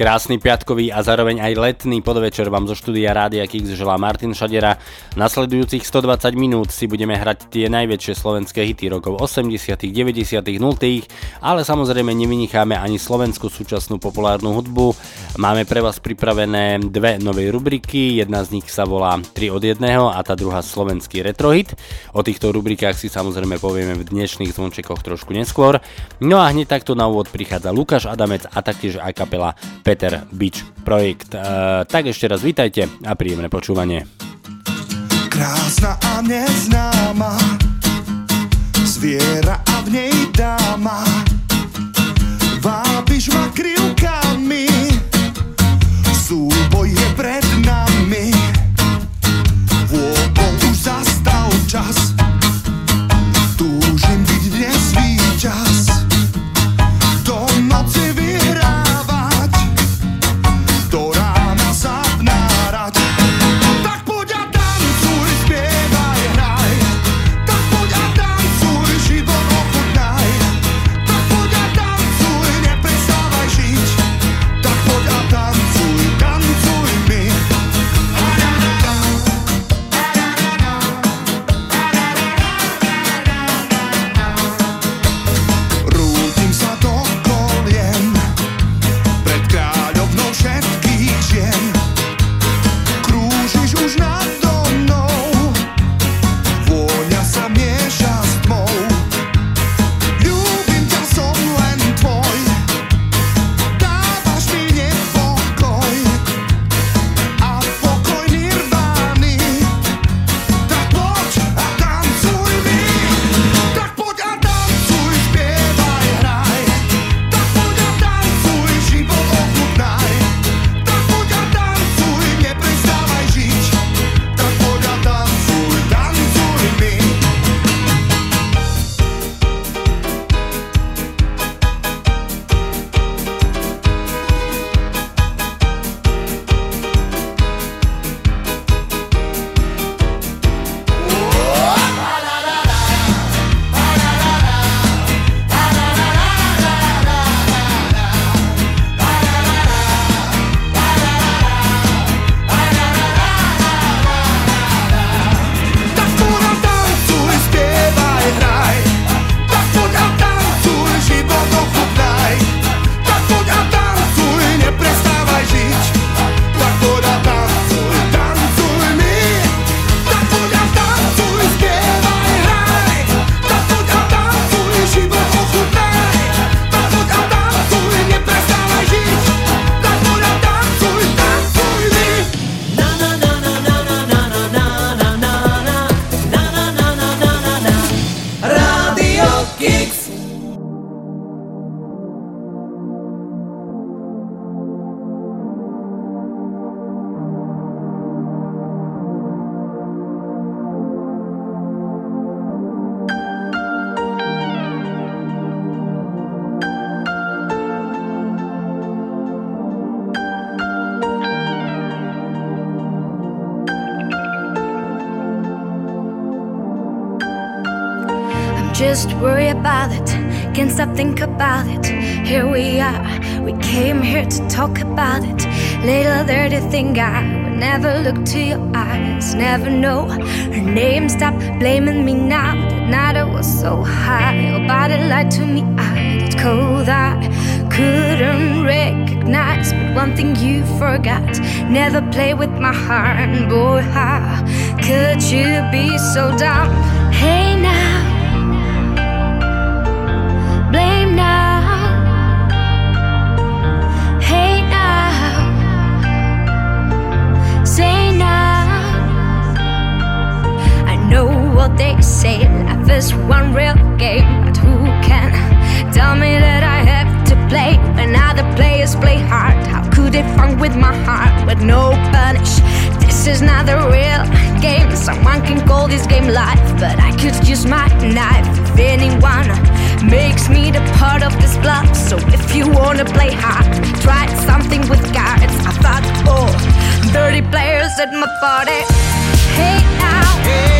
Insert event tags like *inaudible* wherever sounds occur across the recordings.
Krásny piatkový a zároveň aj letný podvečer vám zo štúdia Rádia Kix želá Martin Šadera. Nasledujúcich 120 minút si budeme hrať tie najväčšie slovenské hity rokov 80., 90., 0., ale samozrejme nevynicháme ani slovenskú súčasnú populárnu hudbu. Máme pre vás pripravené dve nové rubriky, jedna z nich sa volá 3 od 1 a tá druhá slovenský retrohit. O týchto rubrikách si samozrejme povieme v dnešných zvončekoch trošku neskôr. No a hneď takto na úvod prichádza Lukáš Adamec a taktiež aj kapela Peter Beach Projekt. E, tak ešte raz vítajte a príjemné počúvanie. Krásna a neznáma Zviera a v nej dáma. Vábiš ma krivkami Súboj je pred nami. Vôbou už zastal čas Little dirty thing, I would never look to your eyes. Never know her name. Stop blaming me now. That night I was so high. Your body lied to me. I did cold. I couldn't recognize. But one thing you forgot. Never play with my heart, boy. How could you be so dumb? Hey now, what they say, life is one real game, but who can tell me that I have to play when other players play hard? How could they fun with my heart with no punish? This is not a real game. Someone can call this game life, but I could use my knife if anyone makes me the part of this bluff. So if you wanna play hard, try something with cards. I thought, oh, 30 players at my party. Hey now. Hey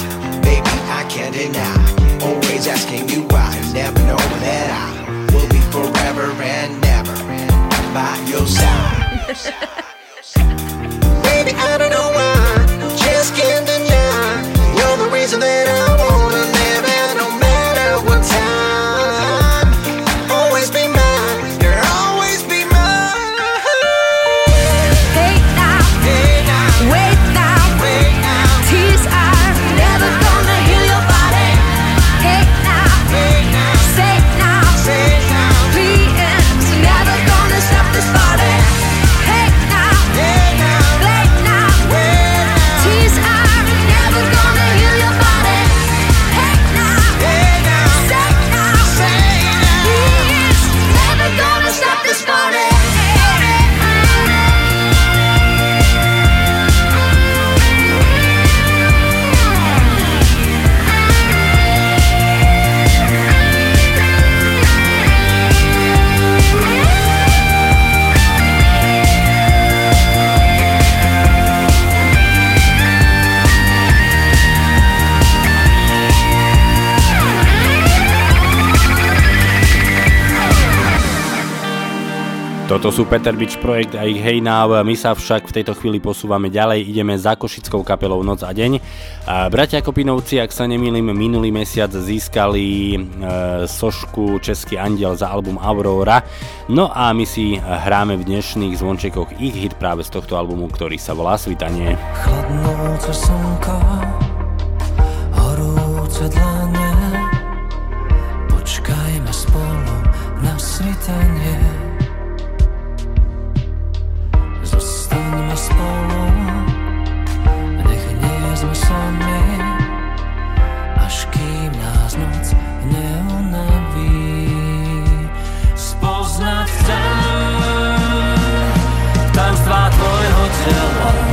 Can't deny. Always asking you why. Never know that I will be forever and never by your side. *laughs* Baby, I don't know why. Just can't Toto sú Peter Beach projekt a ich Hey Now. My sa však v tejto chvíli posúvame ďalej, ideme za košickou kapelou Noc a deň. A bratia Kopinovci, ak sa nemýlim, minulý mesiac získali e, sošku Český andiel za album Aurora. No a my si hráme v dnešných zvončekoch ich hit práve z tohto albumu, ktorý sa volá Svitanie. Chladnúce slnko, horúce dlane, tvojho tela,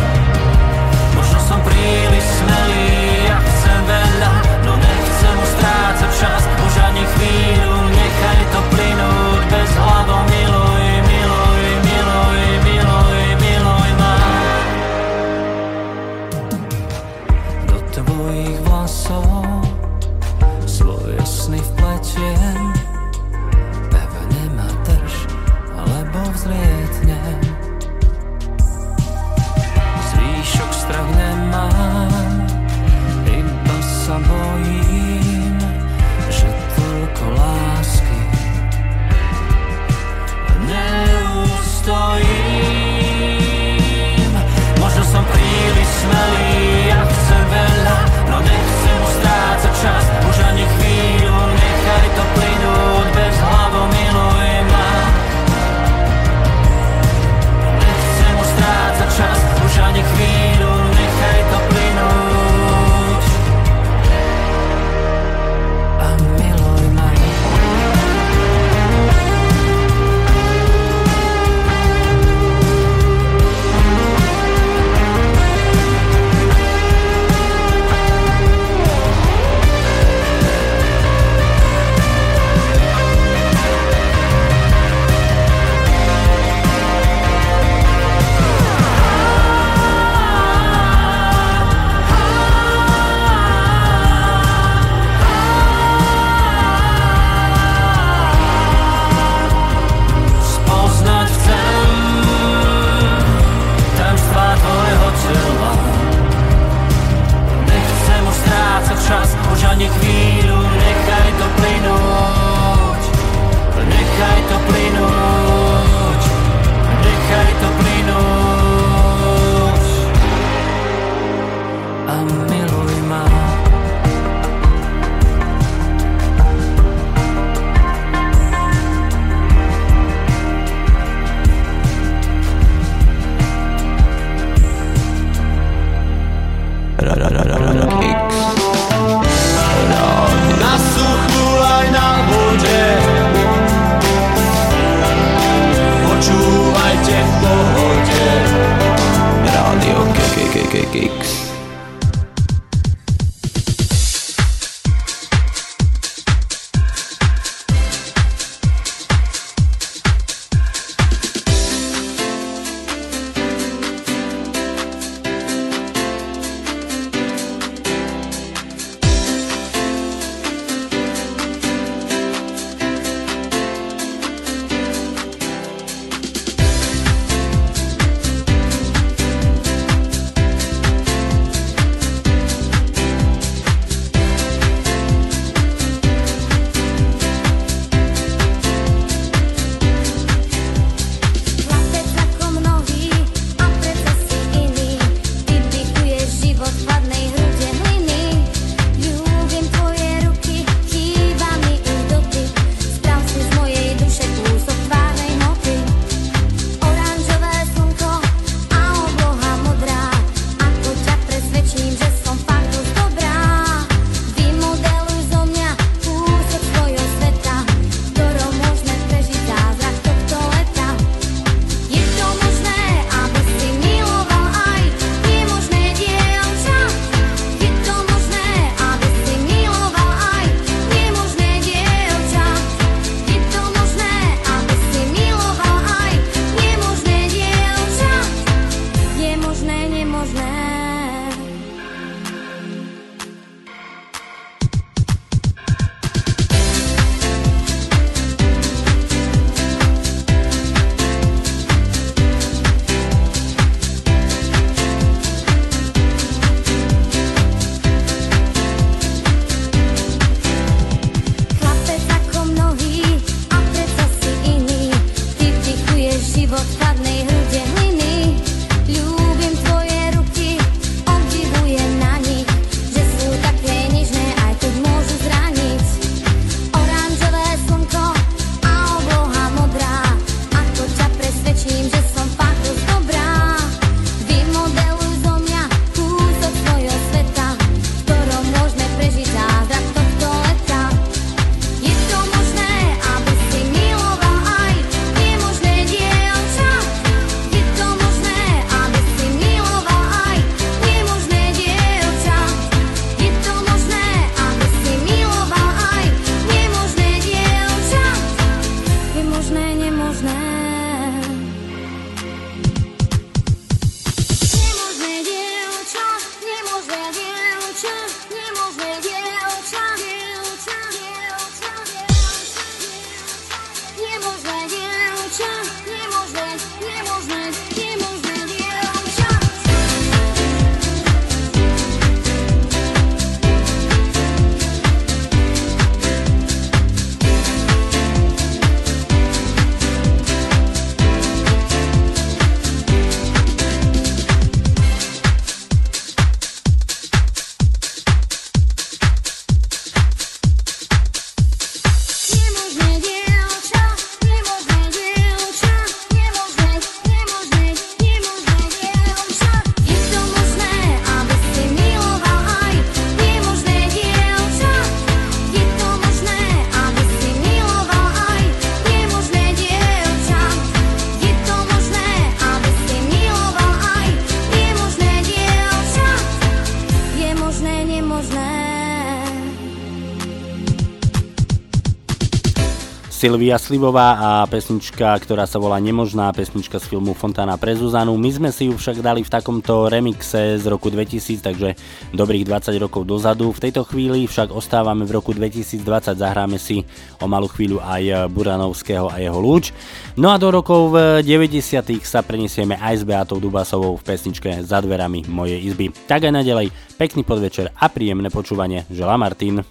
Silvia Slivová a pesnička, ktorá sa volá Nemožná, pesnička z filmu Fontána pre Zuzanu. My sme si ju však dali v takomto remixe z roku 2000, takže dobrých 20 rokov dozadu. V tejto chvíli však ostávame v roku 2020, zahráme si o malú chvíľu aj Buranovského a jeho lúč. No a do rokov 90 sa prenesieme aj s Beatou Dubasovou v pesničke Za dverami mojej izby. Tak aj naďalej, pekný podvečer a príjemné počúvanie. Želá Martin.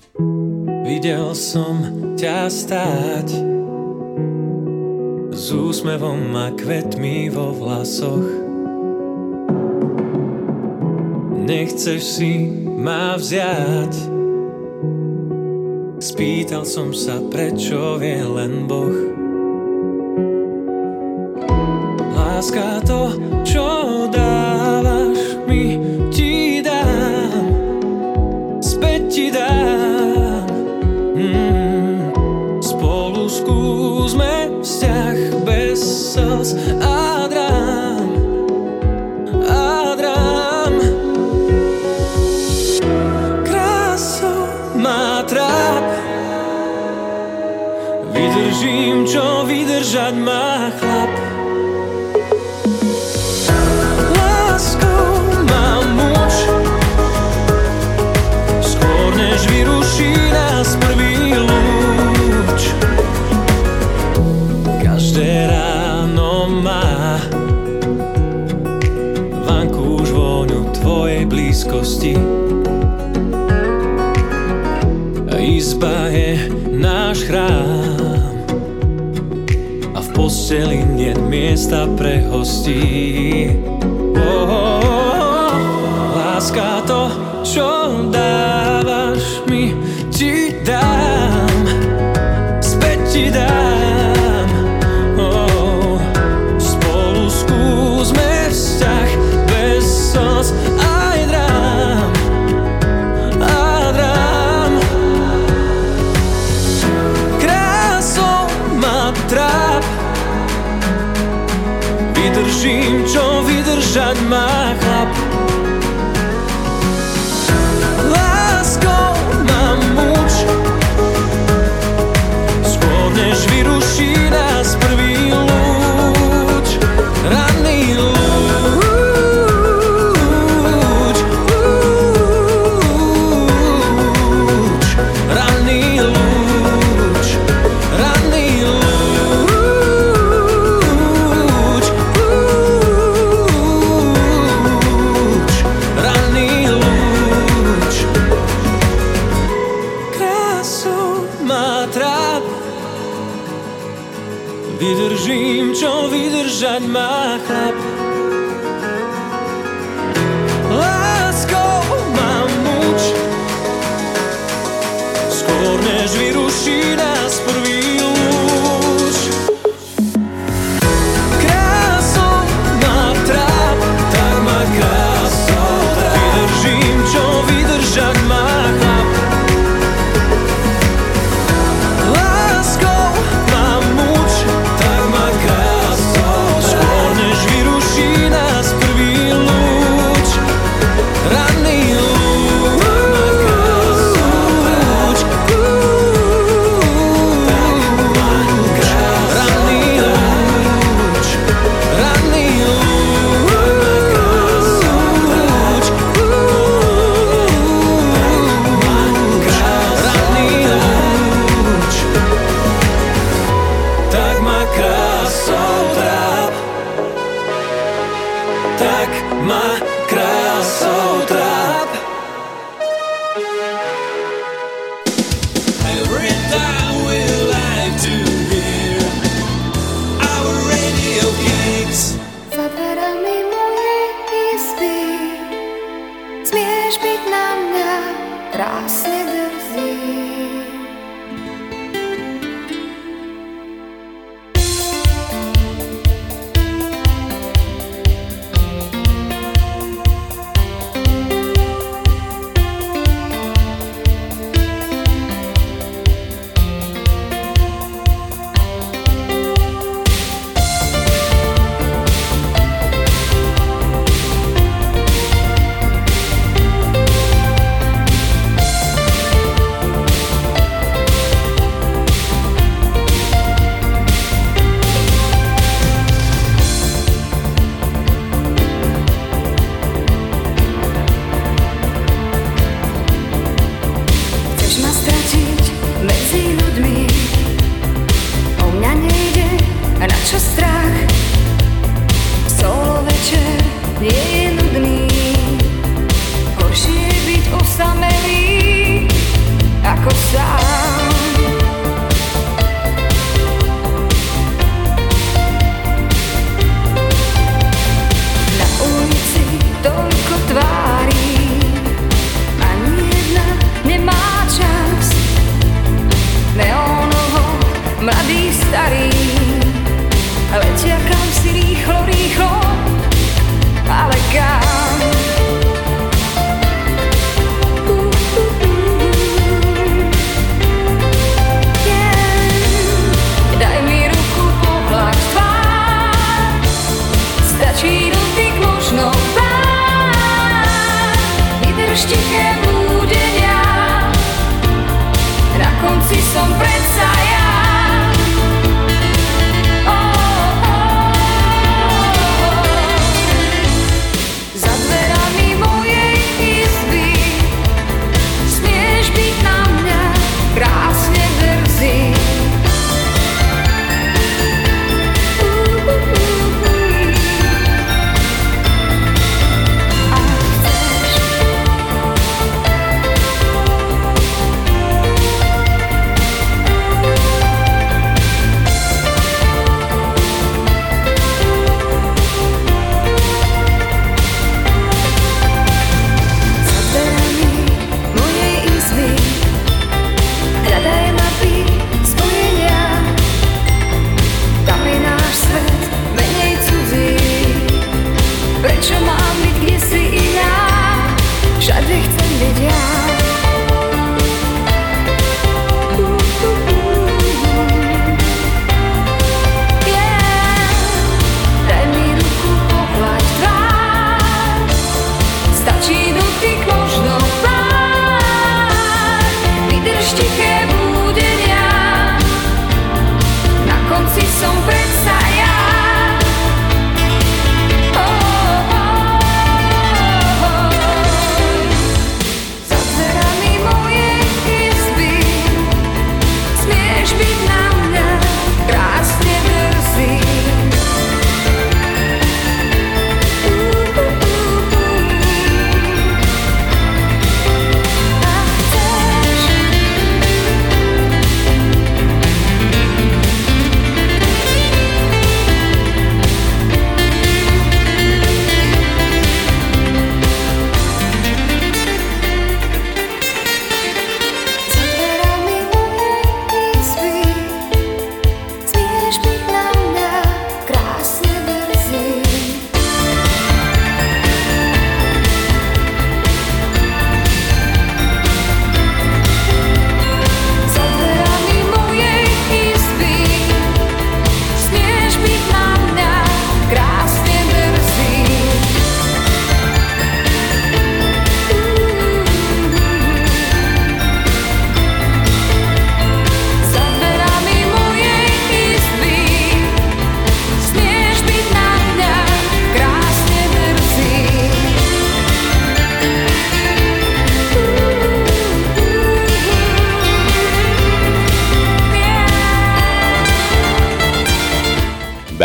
Videl som ťa stáť s úsmevom a kvetmi vo vlasoch. Nechceš si ma vziať. Spýtal som sa, prečo vie len Boh. Láska to, čo dávaš slz a drám A drám Krásou má tráp. Vydržím, čo vydržať má chlap posteli nie miesta pre hostí oh, oh, oh. Láska to, čo dávaš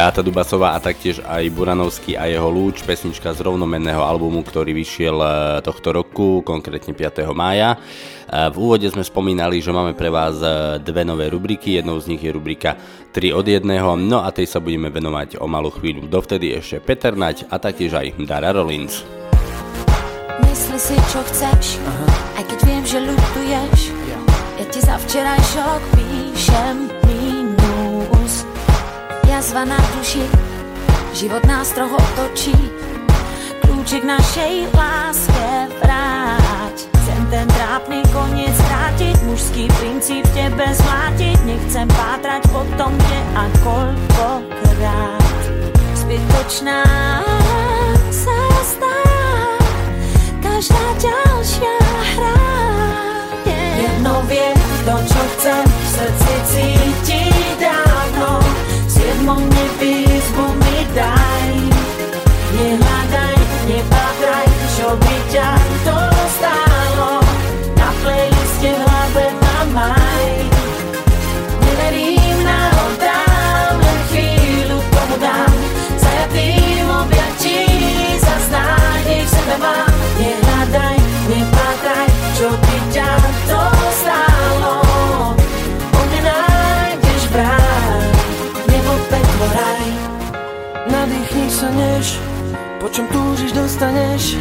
Beata Dubasová a taktiež aj Buranovský a jeho lúč, pesnička z rovnomenného albumu, ktorý vyšiel e, tohto roku, konkrétne 5. mája. E, v úvode sme spomínali, že máme pre vás e, dve nové rubriky, jednou z nich je rubrika 3 od 1, no a tej sa budeme venovať o malú chvíľu. Dovtedy ešte Peter Nať a taktiež aj Dara Rollins. Mysli si, čo chceš, aj keď viem, že ľutuješ. Ja ti za včerajšok píšem. Jazva na duši, život nás trochu otočí. Kľúčik našej láske vráť. Chcem ten trápny koniec vrátiť, mužský princíp v tebe zmlátiť. Nechcem pátrať po tom, kde a koľkokrát. Zbytočná sa stá každá ďalšia hra. Yeah. Jedno viem, to čo chcem, sebe mám. Nehľadaj, nepátraj, čo by ťa to stálo. Po mne nájdeš vraj, nebo peklo raj. Nadýchni sa než, po čom túžiš dostaneš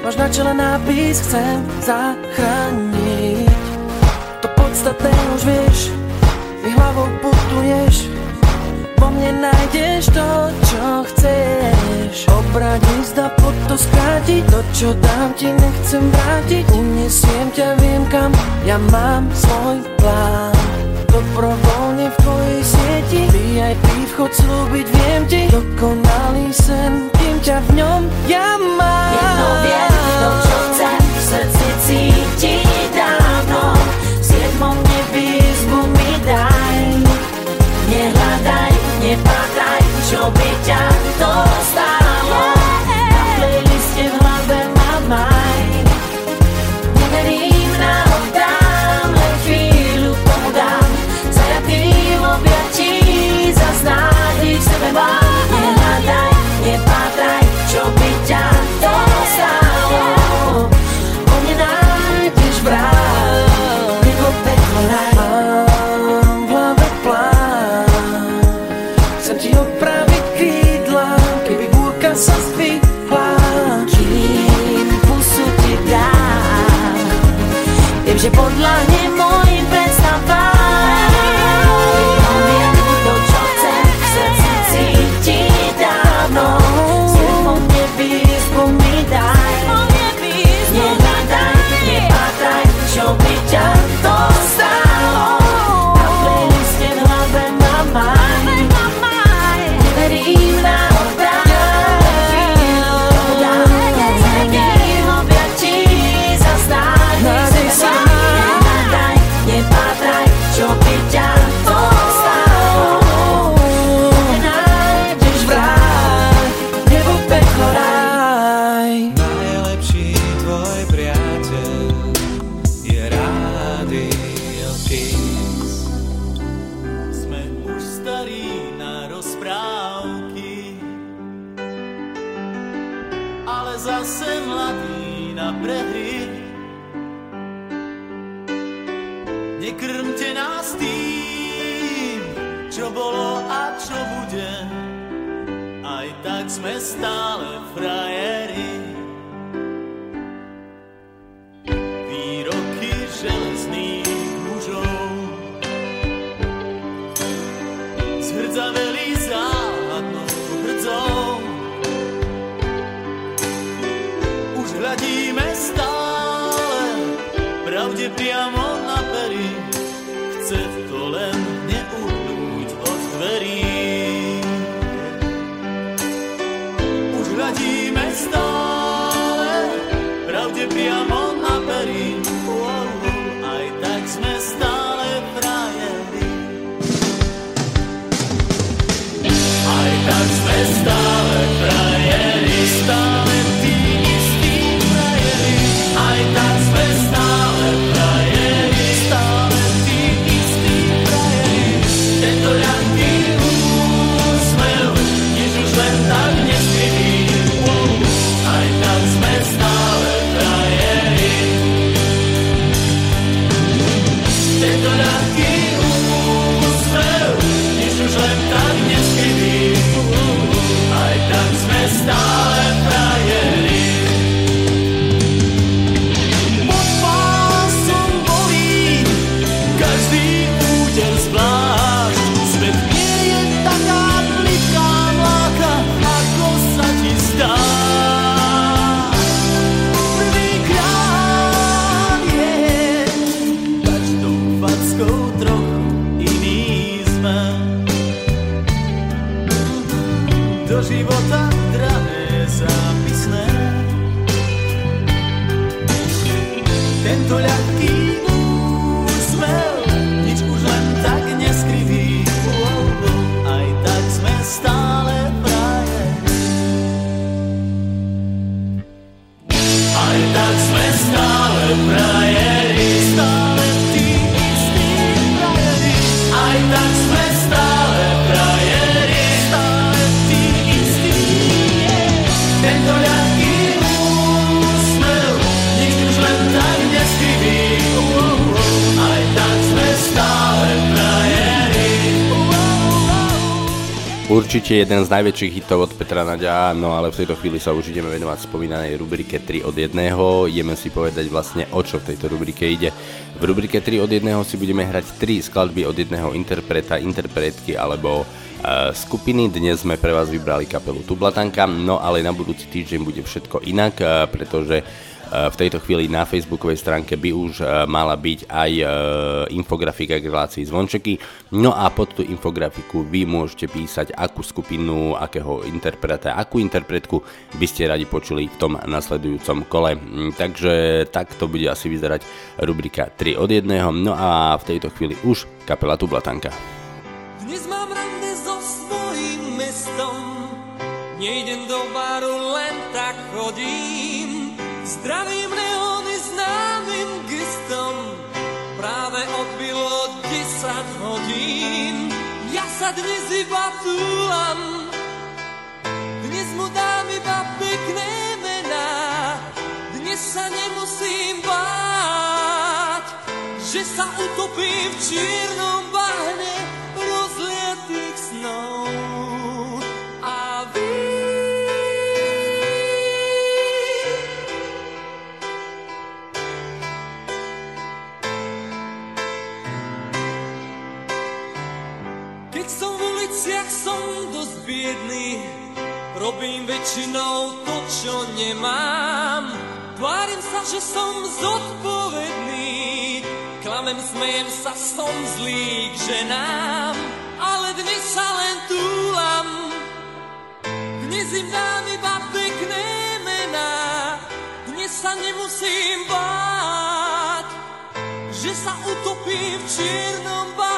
Máš na čele nápis, chcem zachrániť To podstatné už vieš, mi hlavou putuješ Vo mne nájdeš to, čo chceš. Obrať zda pod to skrátiť To, čo dám ti, nechcem vrátiť. Unesiem ťa, viem kam, ja mám svoj plán. Dobrovoľne v tvojej sieti VIP vchod slúbiť viem ti. Dokonalý sen, kým ťa v ňom ja mám. Jedno viem, to čo chcem, Nehľadaj, nepátraj, čo by ťa to Určite jeden z najväčších hitov od Petra Naďa, no ale v tejto chvíli sa už ideme venovať spomínanej rubrike 3 od 1. Ideme si povedať vlastne o čo v tejto rubrike ide. V rubrike 3 od 1 si budeme hrať 3 skladby od jedného interpreta, interpretky alebo e, skupiny. Dnes sme pre vás vybrali kapelu Tublatanka, no ale na budúci týždeň bude všetko inak, e, pretože v tejto chvíli na facebookovej stránke by už e, mala byť aj e, infografika k relácii Zvončeky. No a pod tú infografiku vy môžete písať, akú skupinu, akého interpreta, akú interpretku by ste radi počuli v tom nasledujúcom kole. Mm, Takže takto bude asi vyzerať rubrika 3 od 1. No a v tejto chvíli už kapela Tublatanka. Dnes mám rande so svojím mestom Nejdem do baru, len tak chodím Zdravím neóny známym gestom. Práve odbilo 10 hodín. Ja sa dnes iba túlam Dnes mu dám iba pekné mená. Dnes sa nemusím báť Že sa utopím v čiernom bahne rozliatých snov. Som v uliciach, som dosť biedný. Robím väčšinou to, čo nemám. Tvárim sa, že som zodpovedný. Klamem, smejem sa, som zlý k ženám. Ale dnes sa len túlam. Dnes im dám iba pekné mená. Dnes sa nemusím báť Že sa utopím v čiernom bahne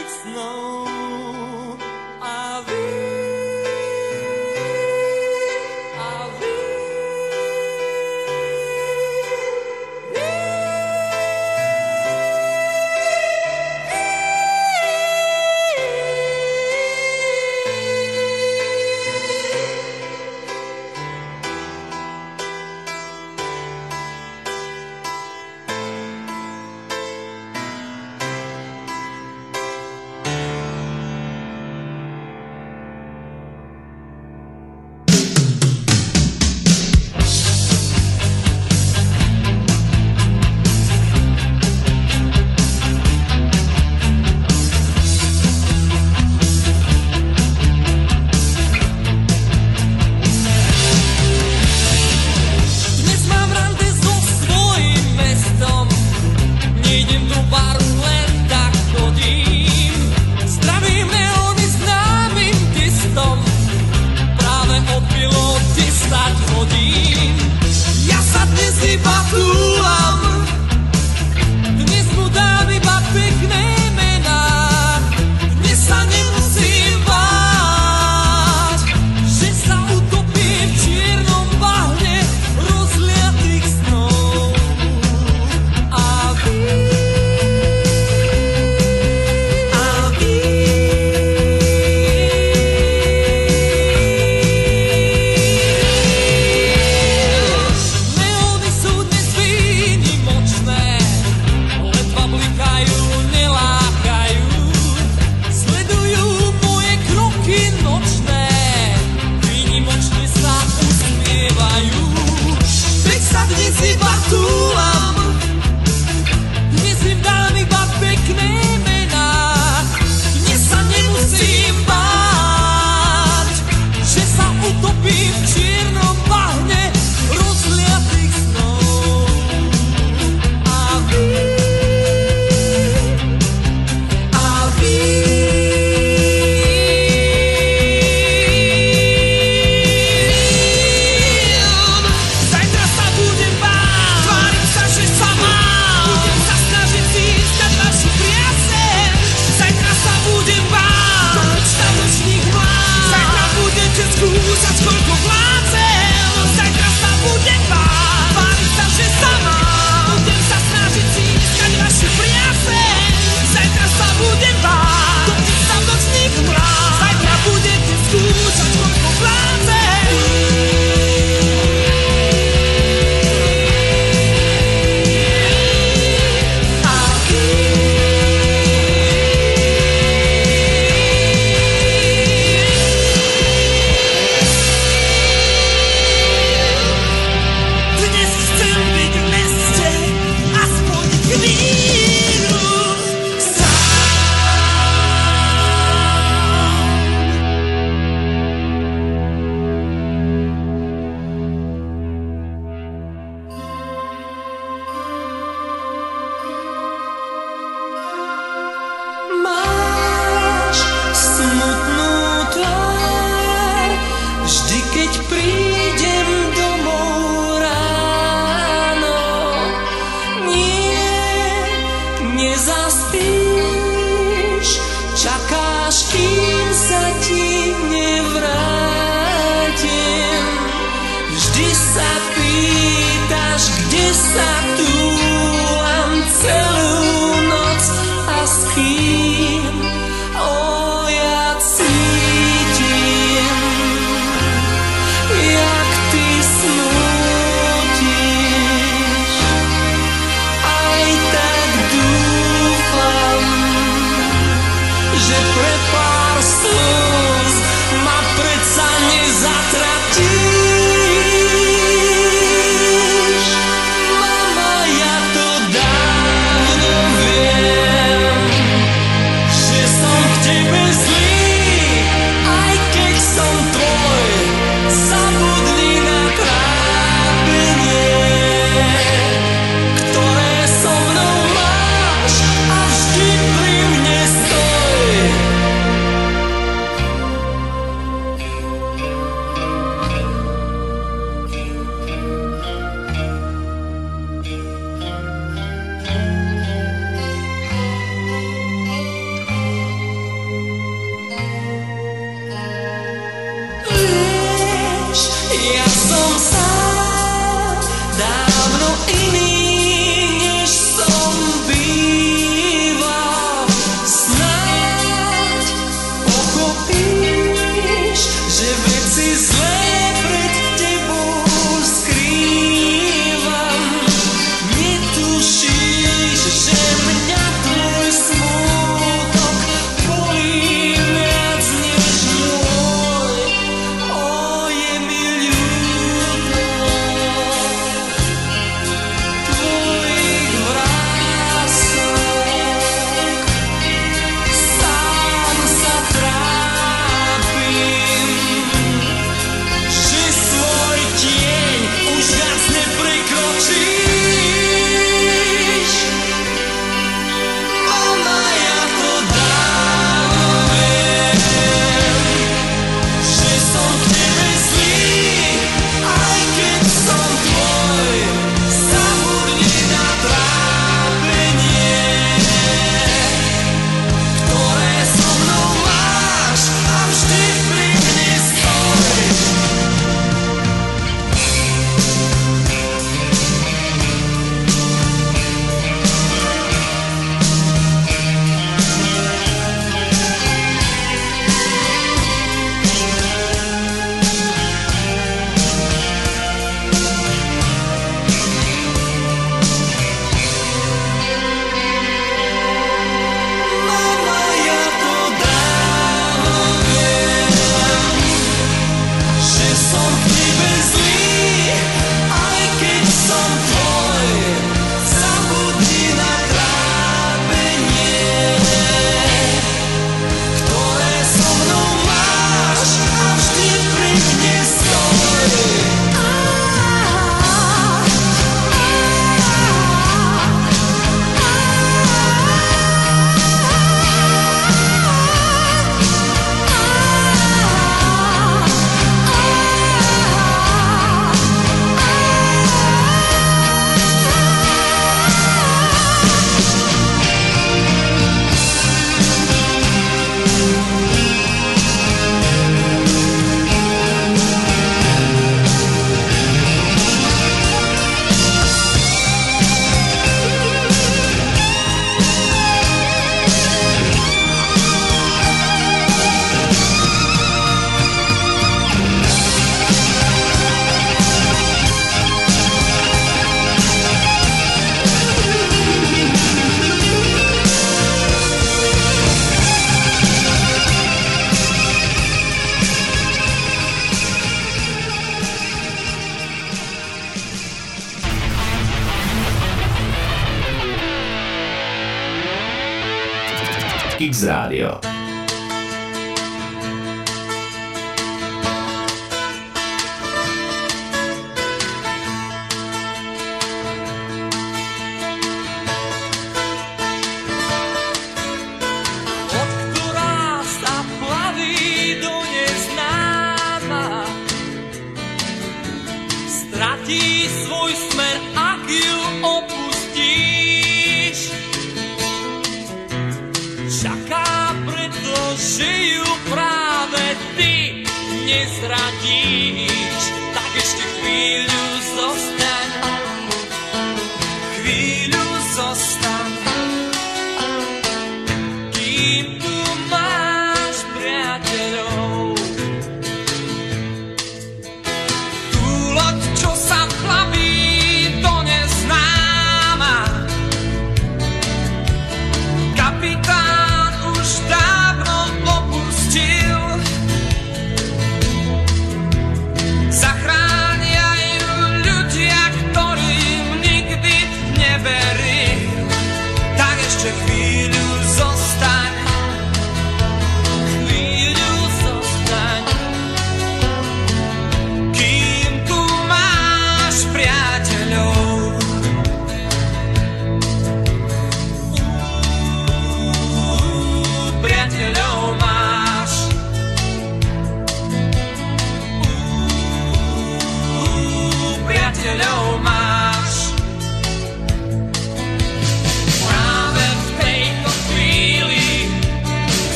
rozliatých snov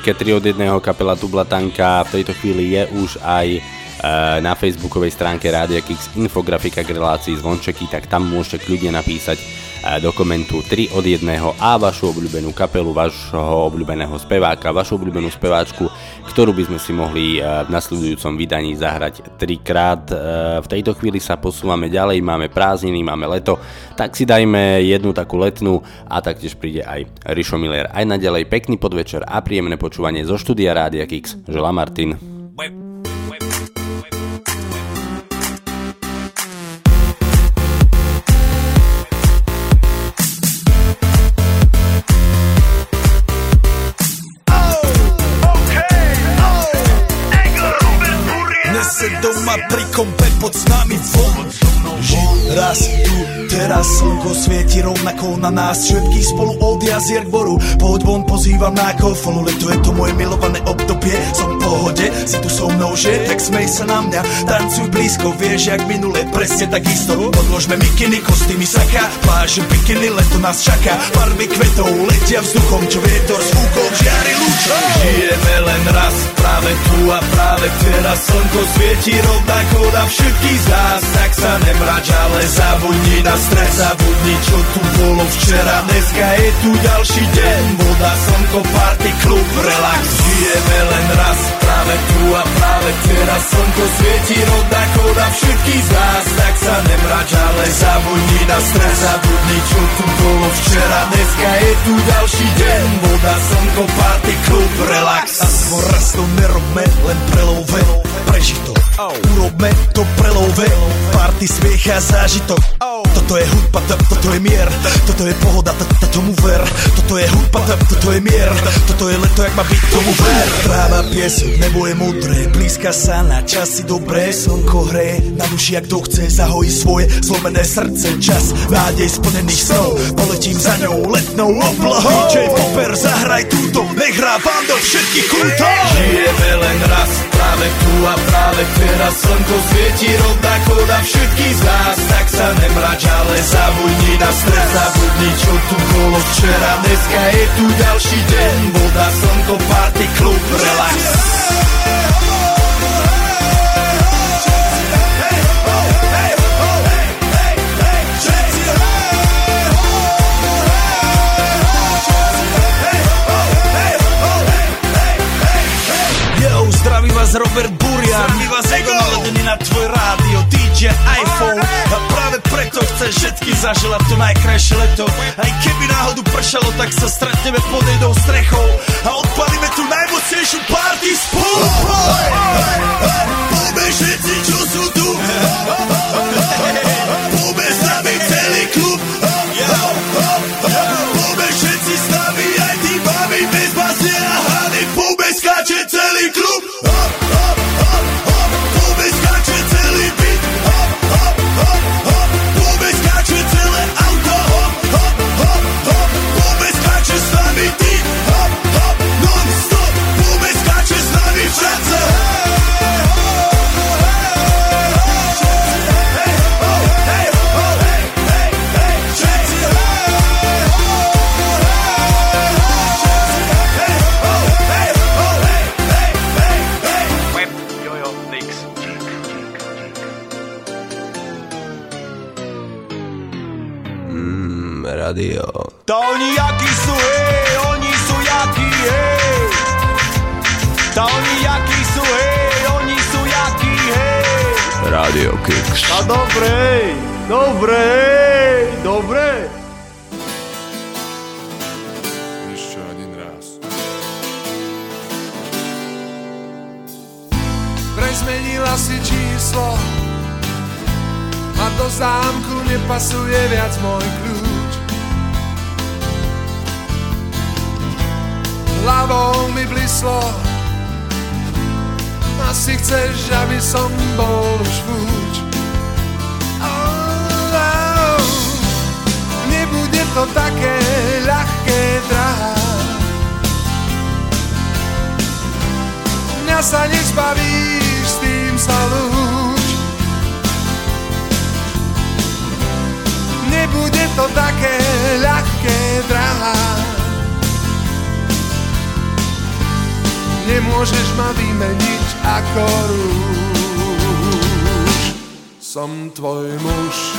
rubrike 3 od 1 kapela Tublatanka v tejto chvíli je už aj e, na facebookovej stránke Rádia Kix infografika k relácii zvončeky, tak tam môžete kľudne napísať e, do komentu 3 od 1 a vašu obľúbenú kapelu, vašho obľúbeného speváka, vašu obľúbenú speváčku, ktorú by sme si mohli e, v nasledujúcom vydaní zahrať trikrát. E, V tejto chvíli sa posúvame ďalej, máme prázdniny, máme leto, tak si dajme jednu takú letnú a taktiež príde aj Rišo Miller. Aj naďalej pekný podvečer a príjemné počúvanie zo štúdia Rádia Kix. Želá Martin. Kompe pod nami von Žiť raz tu, teraz slnko svieti rovnako na nás. Všetkých spolu od jazier k boru. Poď von, pozývam na kofonu Leto je to moje milované obdobie. Som v pohode, si tu so mnou, že? Tak smej sa na mňa, tancuj blízko Vieš, jak minule, presne tak isto Odložme mikiny, kostýmy saka Pláže, bikiny, leto nás čaká. Farby kvetov letia vzduchom Čo vietor fúkom žiari lúčom Žijeme len raz, práve tu a práve teraz. Slnko svieti rovnako na všetkých z nás. Tak sa nemrač, ale zabudni na stres Zabudni, čo tu bolo včera Dneska je tu ďalší deň. Voda, slnko, party, klub, relax. Žijeme len raz, práve tu a práve teraz Slnko svieti rovnako na všetkých z nás. Tak sa nemrač, ale zabudni na stres. Zabudni, čo tu bolo včera Dneska je tu ďalší deň. Voda, slnko, party, klub, relax. Aspoň raz to nerobme, len prelove Preži to, urobme to prelove Party, smiech a zážitok. Toto Toto je hudba, toto je mier. Toto je pohoda, tomu ver. Toto je hudba, toto je mier. Toto je leto, jak má byť, tomu ver. Práva piesok, nebo je modré. Blízka sa na časy dobré. Slnko hreje na duši, jak to chce Zahojí svoje zlomené srdce. Čas nádej splnených snov. Poletím za ňou letnou oblohou. DJ Popper, zahraj túto. Nech hrá vám do všetkých kútov Žijeme len raz, práve tu a práve teraz Slnko svieti rovnako na všetkých z nás. Tak sa nemrač, ale zabudni na stres. Zabudni, čo tu bolo včera Dneska je tu ďalší deň. Voda, slnko, party, klub, relax vás Robert Burian Zdraví vás Ego naladený na tvoj rádio DJ iPhone A práve preto chcem všetky zaželať to najkrajšie leto Aj keby náhodu pršalo, tak sa stretneme pod jednou strechou A odpalíme tu najmocnejšiu party spolu Poďme všetci, čo sú tu Poďme radio. To oni jakí sú, hej, oni sú jakí, hej. To oni jakí sú, hej, oni sú jakí, hej. Radio Kicks. A dobre, dobre, dobre. Ešte jeden raz. Vraj zmenila si číslo a do zámku nepasuje viac môj kľúč. Hlavou mi blislo, asi chceš, aby som bol už vúč. Oh, oh, nebude to také ľahké, drahá. Mňa sa nezbavíš, s tým sa lúč. Nebude to také ľahké, drahá. Nemôžeš ma vymeniť ako rúž. Som tvoj muž.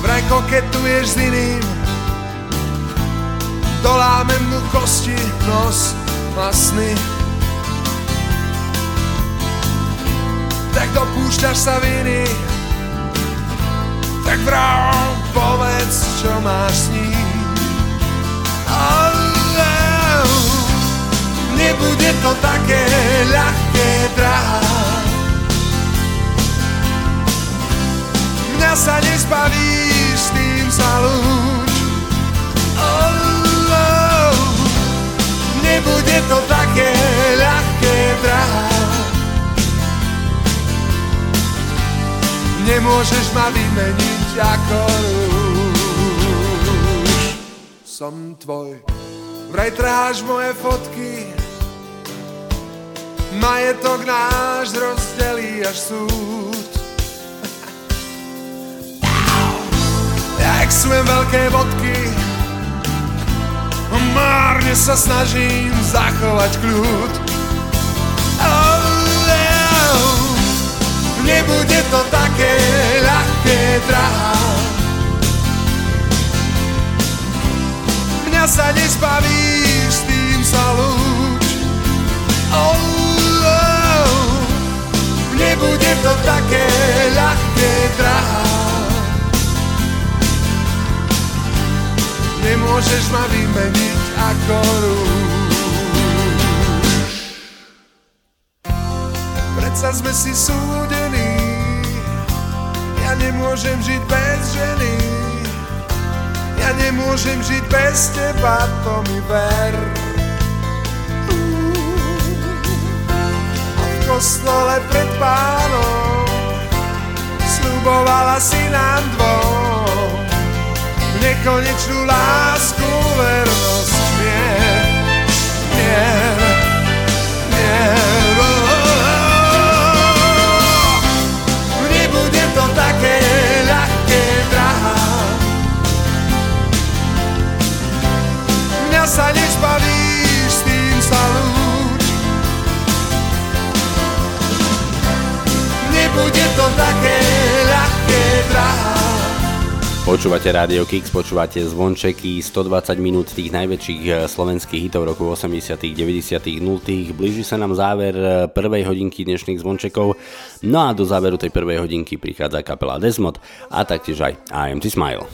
Vraj koketuješ s iným Dolámem mu kosti, nos a sny Tak dopúšťaš sa viny Tak vrám, povedz, čo máš s ním. Oh, Nebude to také ľahké, drahá. Mňa sa nezbavíš, tým sa lúč. Oh, Nebude to také ľahké, drahá Nemôžeš ma vymeniť ako rúž. Som tvoj. Vraj trháš moje fotky. Majetok náš rozdelí až súd. *laughs* Jak sú jen veľké bodky Márne sa snažím zachovať kľud Nebude to také ľahké, drahá. Mňa sa nezbavíš, s tým sa lúč. Oh, oh, Nebude to také ľahké, drahá. Nemôžeš ma vymeniť ako rúž predsa sme si súdení. Ja nemôžem žiť bez ženy. Ja nemôžem žiť bez teba, to mi ver. A v kostole pred pánom slubovala si nám dvom nekonečnú lásku, vernosť, nie, nie, Nebude to také ľahké, drahá. Počúvate Radio Kix, počúvate zvončeky, 120 minút tých najväčších eh, slovenských hitov roku 80 90 0 Blíži sa nám záver eh, prvej hodinky dnešných zvončekov. No a do záveru tej prvej hodinky prichádza kapela Desmod a taktiež aj IMT Smile.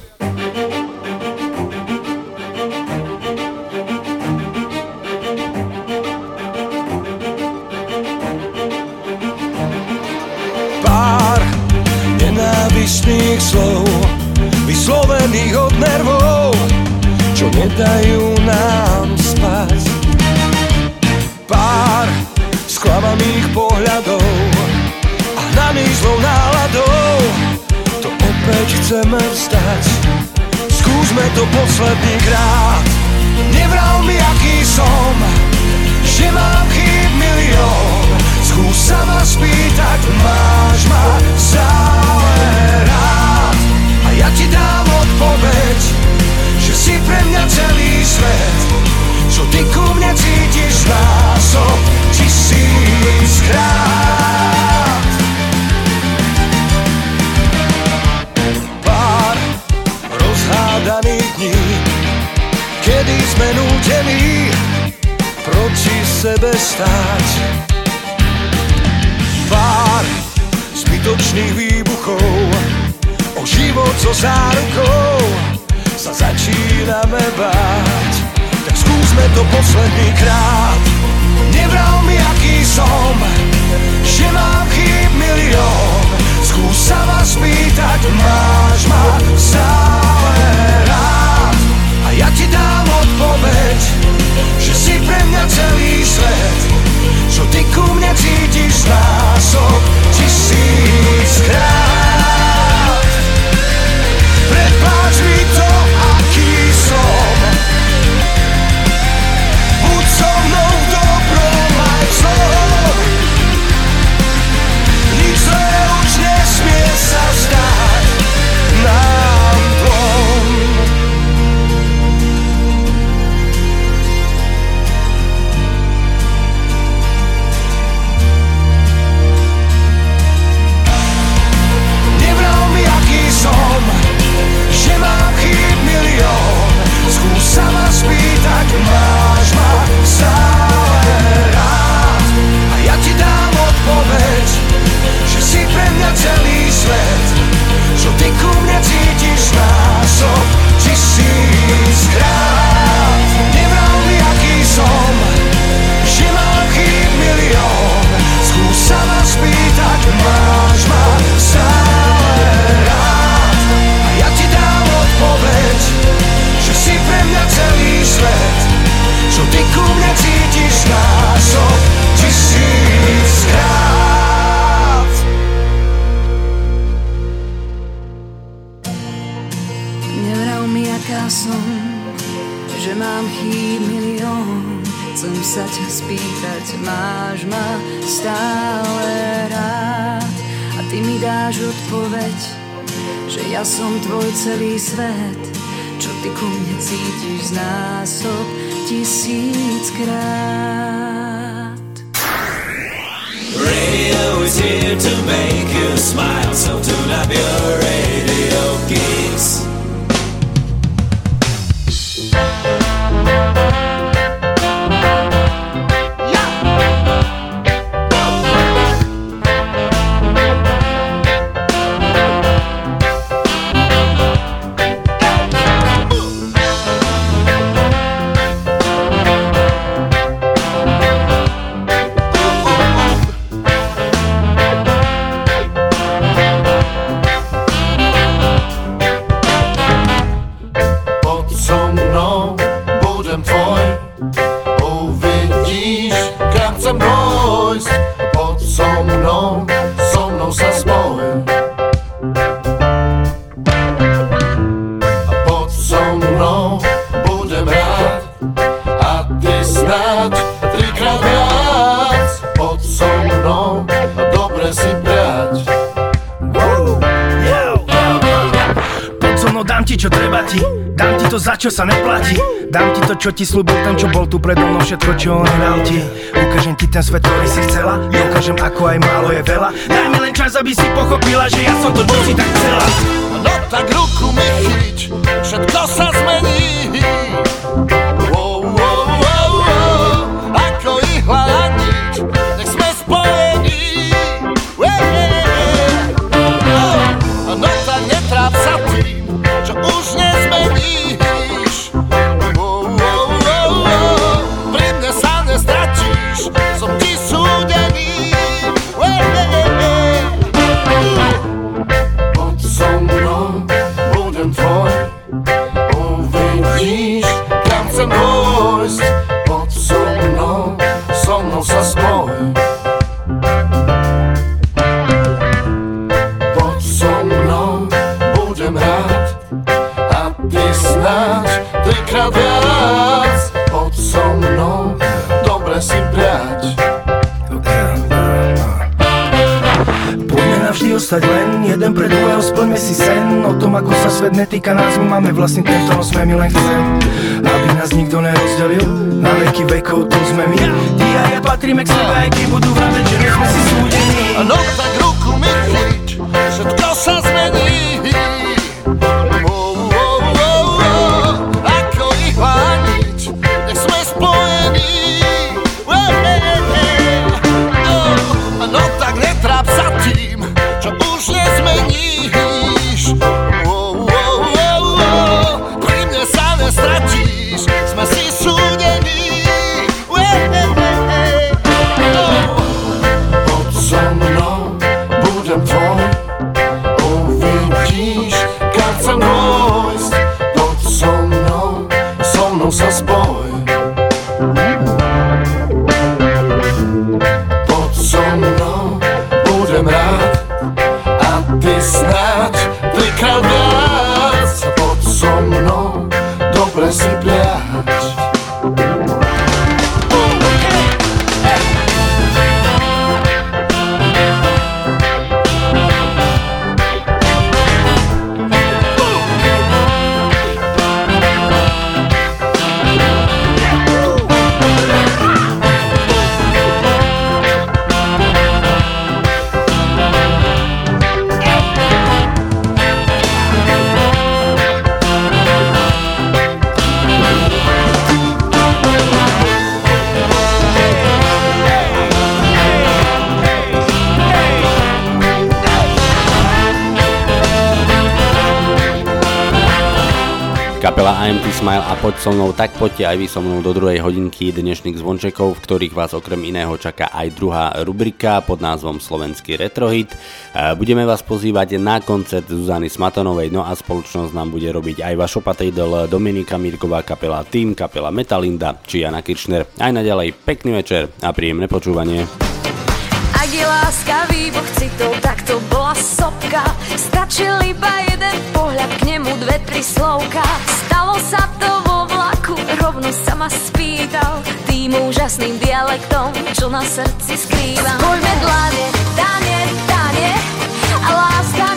Nenávistných slov Vyslovených od nervov Čo nedajú nám spať. Pár sklamaných pohľadov A hnaných zlou náladou To opäť chceme vstať Skúsme to posledný krát. Nevral mi, aký som Že mám chýb milión. Skús sa ma spýtať to posledný krát. Nevral mi, aký som Že mám chýb milión. Skús sa ma spýtať Máš ma stále rád. A ja ti dám Mnou, dám ti čo treba ti. Dám ti to za čo sa neplatí. Dám ti to čo ti slúbil ten čo bol tu predo mnou Všetko čo on nedal ti. Ukážem ti ten svet, ktorý si chcela. Ukážem ako aj málo je veľa. Daj mi len čas, aby si pochopila Že ja som to, čo si tak chcela. No tak ruku mi chyť, všetko sa zmení svet netýka nás My máme vlastný ten, ktorom sme my len chcem Aby nás nikto nerozdelil. Na veky vekov tu sme my. Ty a ja patríme k sebe, aj keď budú vraveť, že sme si súdení poď so mnou, tak poďte aj vy so mnou do druhej hodinky dnešných zvončekov, v ktorých vás okrem iného čaká aj druhá rubrika pod názvom Slovenský retrohit. Budeme vás pozývať na koncert Zuzany Smatonovej, no a spoločnosť nám bude robiť aj Vašo Patejdl, Dominika Mirková kapela Team, kapela Metalinda či Jana Kiršner. Aj naďalej pekný večer a príjemné počúvanie. Ak je láska výbuch citov, tak to bola sopka Stačil iba jeden pohľad, k nemu dve, tri slovka Stalo sa to vlaku, rovno sa ma spýtal Tým úžasným dialektom, čo na srdci skrývam Spojme dlane, dane, dane A láska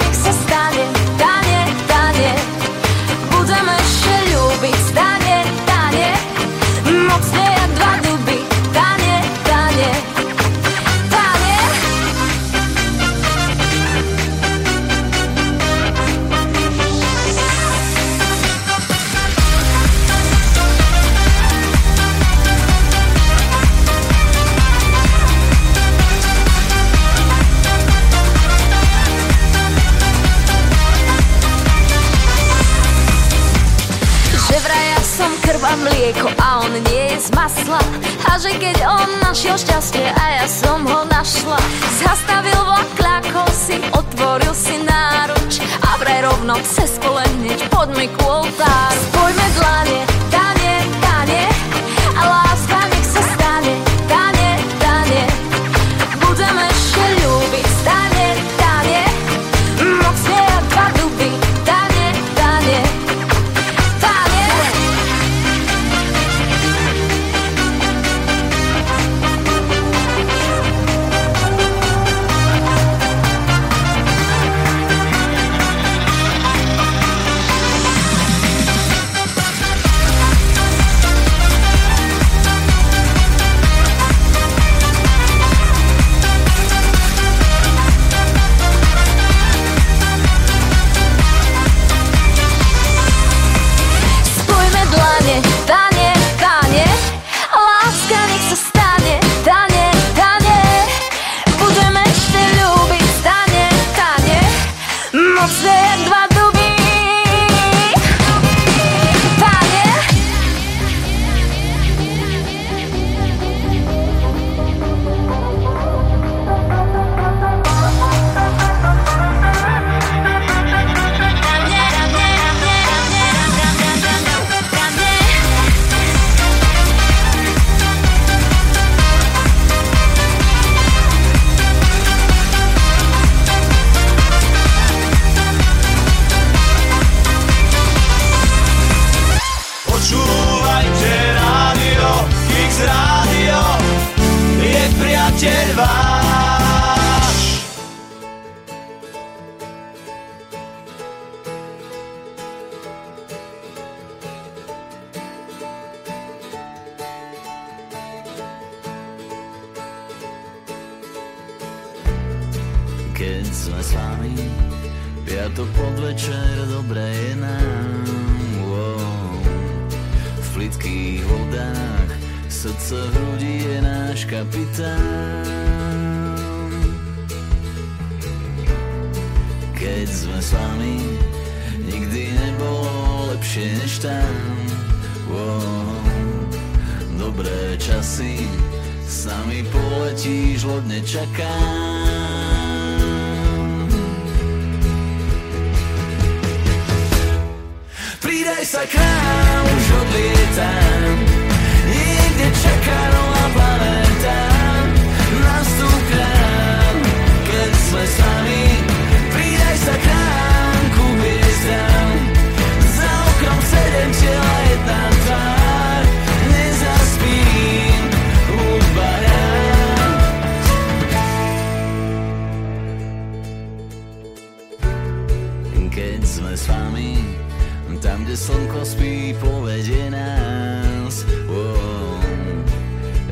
tam, kde slnko spí, povedie nás. Oh,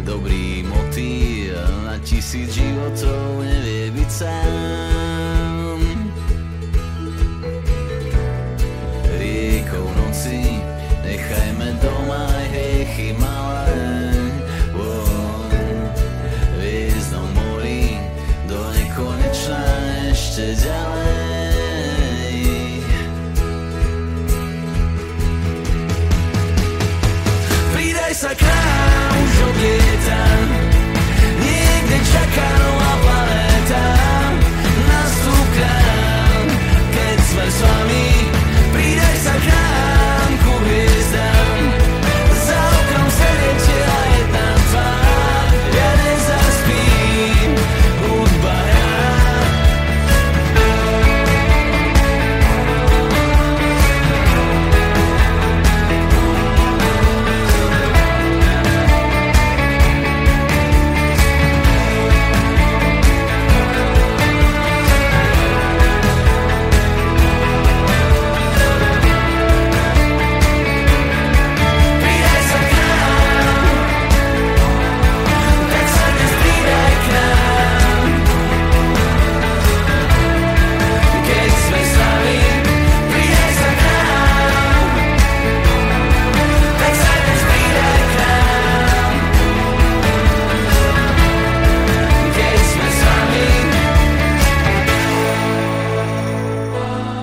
Dobrý motýl na tisíc životov nevie byť sám. Riekou noci nechajme doma aj hriechy malé. Oh, Hviezdnom mori do nekonečna ešte ďalej Niekde čaká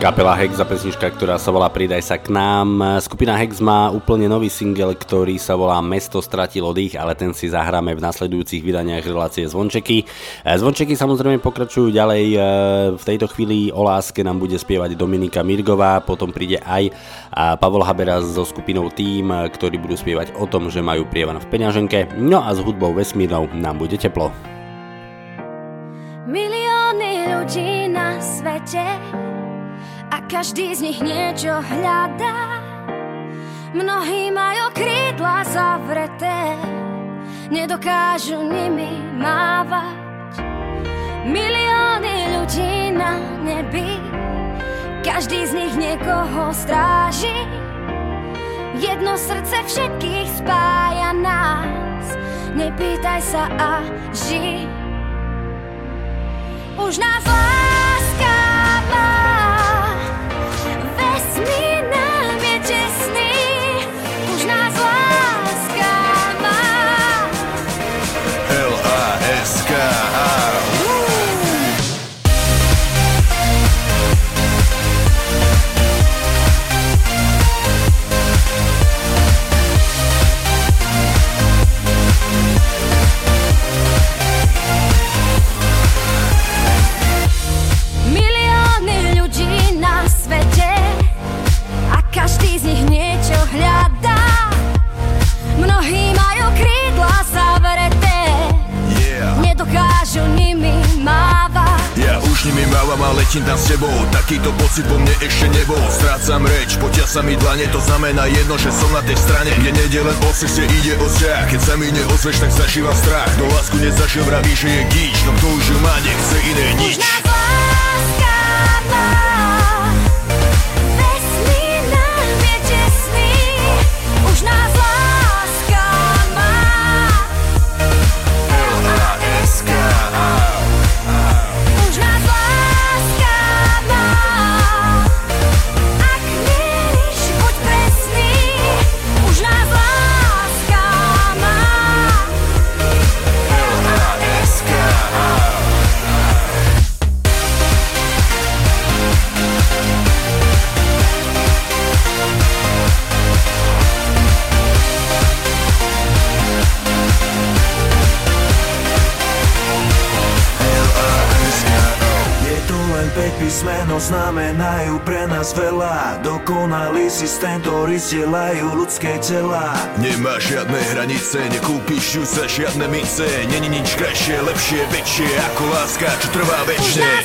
Kapela Hex a pesnička, ktorá sa volá Pridaj sa k nám. Skupina Hex má úplne nový single, ktorý sa volá Mesto stratilo dých, ale ten si zahráme v nasledujúcich vydaniach relácie Zvončeky. E, Zvončeky samozrejme pokračujú ďalej. E, V tejto chvíli o láske nám bude spievať Dominika Mirgová, potom príde aj Pavol Habera so skupinou Tým, ktorí budú spievať o tom, že majú prievan v peňaženke. No a s hudbou vesmírnou nám bude teplo. Milióny ľudí na svete a každý z nich niečo hľadá. Mnohí majú krídla zavreté, nedokážu nimi mávať. Milióny ľudí na nebi, každý z nich niekoho stráži. Jedno srdce všetkých spája nás, nepýtaj sa a ži. Už nás láska Už nimi mávam a letím tam s tebou. Takýto pocit po mne ešte nebol. Strácam reč, potia sa mi dlane. To znamená jedno, že som na tej strane. Kde nejde len o sexe, ide o vzťah. Keď sa mi neozveš, tak zažívam strach. Do lásku nezašiel, vraví, že je gíč No kto už ju má, nechce iné nič. Láska má, vysielajú ľudské tela. Nemá žiadne hranice, nekúpiš ju za žiadne mince. Není nič krajšie, lepšie, väčšie ako láska, čo trvá väčšie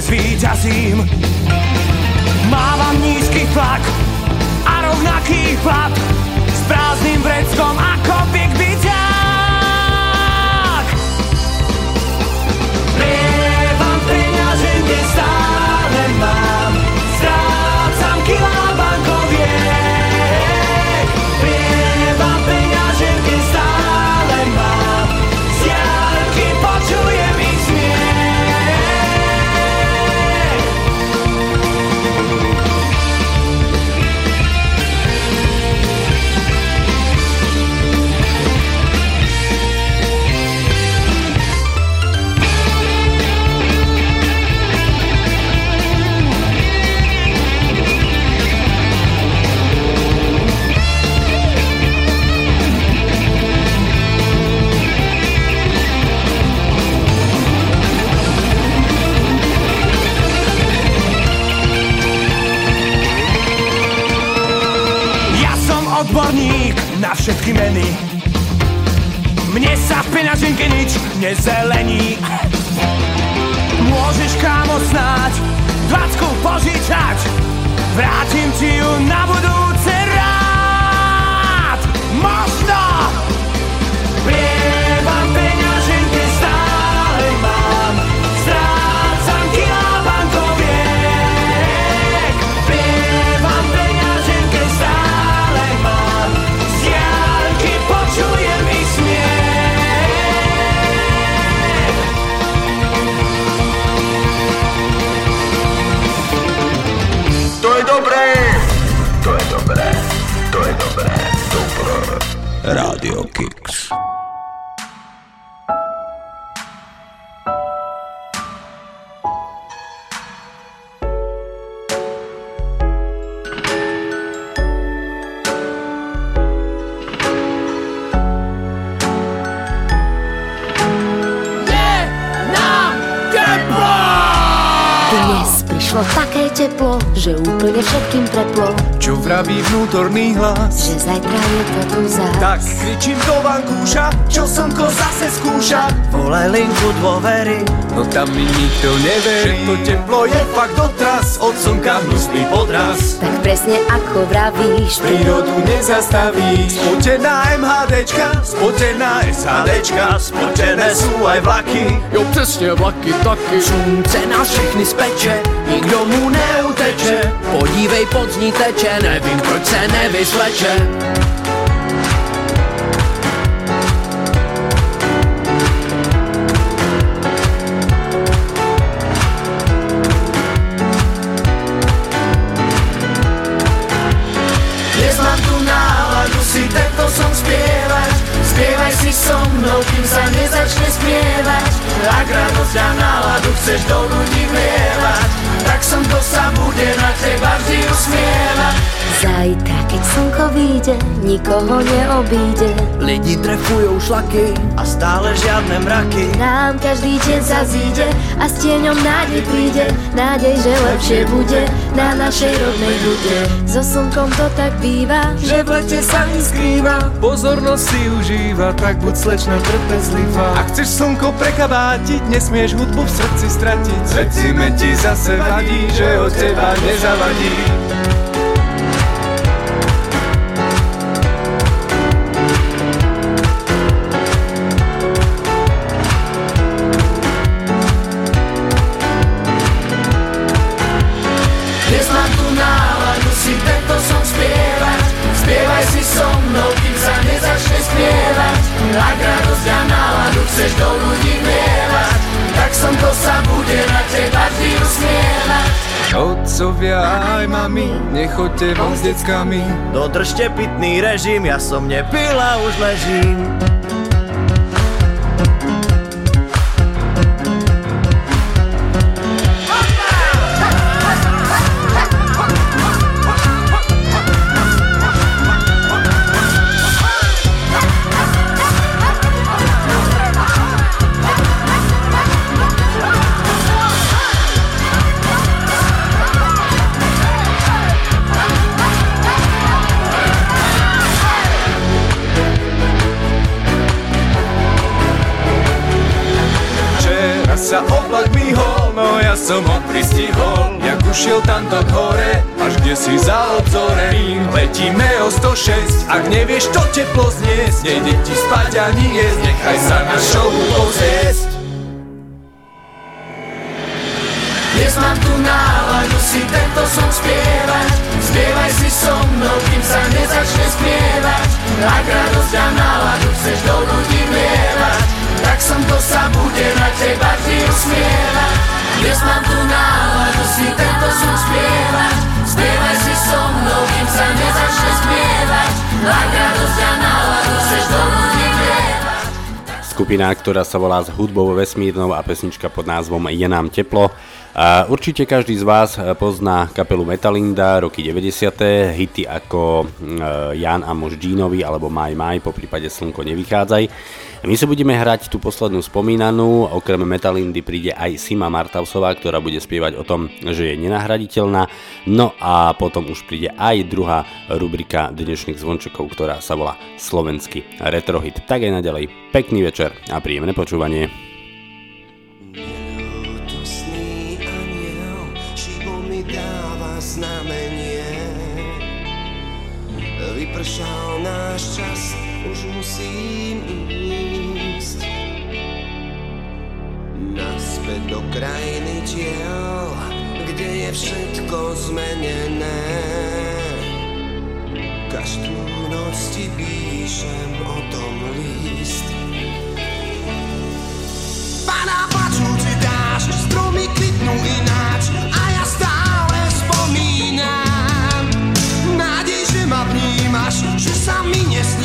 nezvýťazím Mávam nízky tlak zelený. Mne sa v peňaženke nič nezelení. Môžeš kámo snáď dvacku požičať, vrátim ti ju na budúcnosť. Radio Kicks. Vnútorný hlas? Že zajtra je to tu zás. Tak kričím do vankúša, čo slnko zase skúša. Volaj linku dôvery, no tam mi nikto neverí. Že to teplo je fakt dotraz, od slnka hnusný podraz. Tak presne ako vravíš, Prírodu nezastavíš Spotená MHDčka, spotená SHDčka Spotené sú aj vlaky Jo přesně vlaky taky Slunce nás všechny speče Nikdo mu neuteče Podívej pod ní teče Nevím proč se nevysleče. Náladu si tento som spievať mnou, kým sa nezačne smievať. Ak radosť a náladu chceš do Tak slnko sa bude na teba vždy usmievať Zajtra, keď slnko vyjde, nikoho neobíde. Lidi trefujou šlaky A stále žiadne mraky Nám každý deň zazíde a s tieňom nádej príde. Nádej, že lepšie bude na našej rodnej bude. So slnkom to tak býva, Že v lete sa neskrýva Pozornosť si užíva, tak buď slečna trpezlivá Ak chceš slnko prekabátiť, nesmieš hudbu v srdci stratiť Srdcime ti zase vadí, že od teba nezavadí Otcovia aj mami, nechoďte von s deckami. Dodržte pitný režim Ja som nepil a už ležím som ho pristihol. Jak ušiel tamto k hore, až kde si za obzorem Letíme o 106, ak nevieš to teplo zniesť. Nejde ti spať ani jesť, nechaj sa na show pozrieť. Dnes mám tu náladu si tento som spievať. Spievaj si so mnou, kým sa nezačne spievať Ak radosť a náladu chceš do ľudí vlievať Tak slnko sa bude na teba vždy usmievať Dnes mám tu náladu si tento som spievať Spievaj si so mnou, kým sa nezačne spievať Ak radosť a náladu chceš do ľudí vlievať Skupina, ktorá sa volá s hudbou vesmírnou a pesnička pod názvom Je nám teplo. A určite každý z vás pozná kapelu Metalinda, roky 90. Hity ako mm, Jan a muž Džínovi alebo Maj Maj, po prípade Slnko nevychádzaj. My sa budeme hrať tú poslednú spomínanú, okrem Metalindy príde aj Sima Martausová, ktorá bude spievať o tom, že je nenahraditeľná. No a potom už príde aj druhá rubrika dnešných zvončekov, ktorá sa volá Slovenský retrohit. Tak aj naďalej, pekný večer a príjemné počúvanie. Vypršal náš čas, už musím Naspäť do krajiny čiel, kde je všetko zmenené. Každú noc ti píšem o tom list. Pana paču ti dáš, stromy kvitnú ináč a ja stále spomínam. Nádej, že ma vnímaš, že sa mi nesnáš.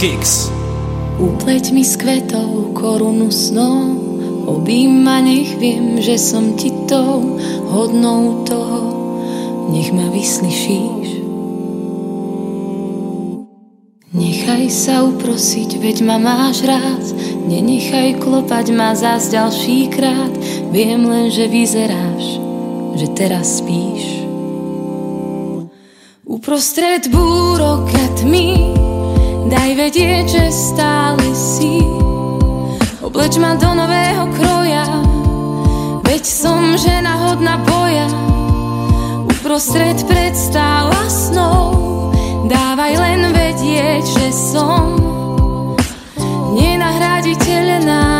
Kix. Upleť mi s kvetou korunu snov, obím ma, nech viem, že som ti tou hodnou toho, nech ma vyslyšíš. Nechaj sa uprosiť, veď ma máš rád, nenechaj klopať ma zás ďalší krát, viem len, že vyzeráš, že teraz spíš. Uprostred búrok a tmy Daj vedieť, že stále si. Obleč ma do nového kroja. Veď som žena hodná boja. Uprostred predstav a snov. Dávaj len vedieť, že som Nenahraditeľná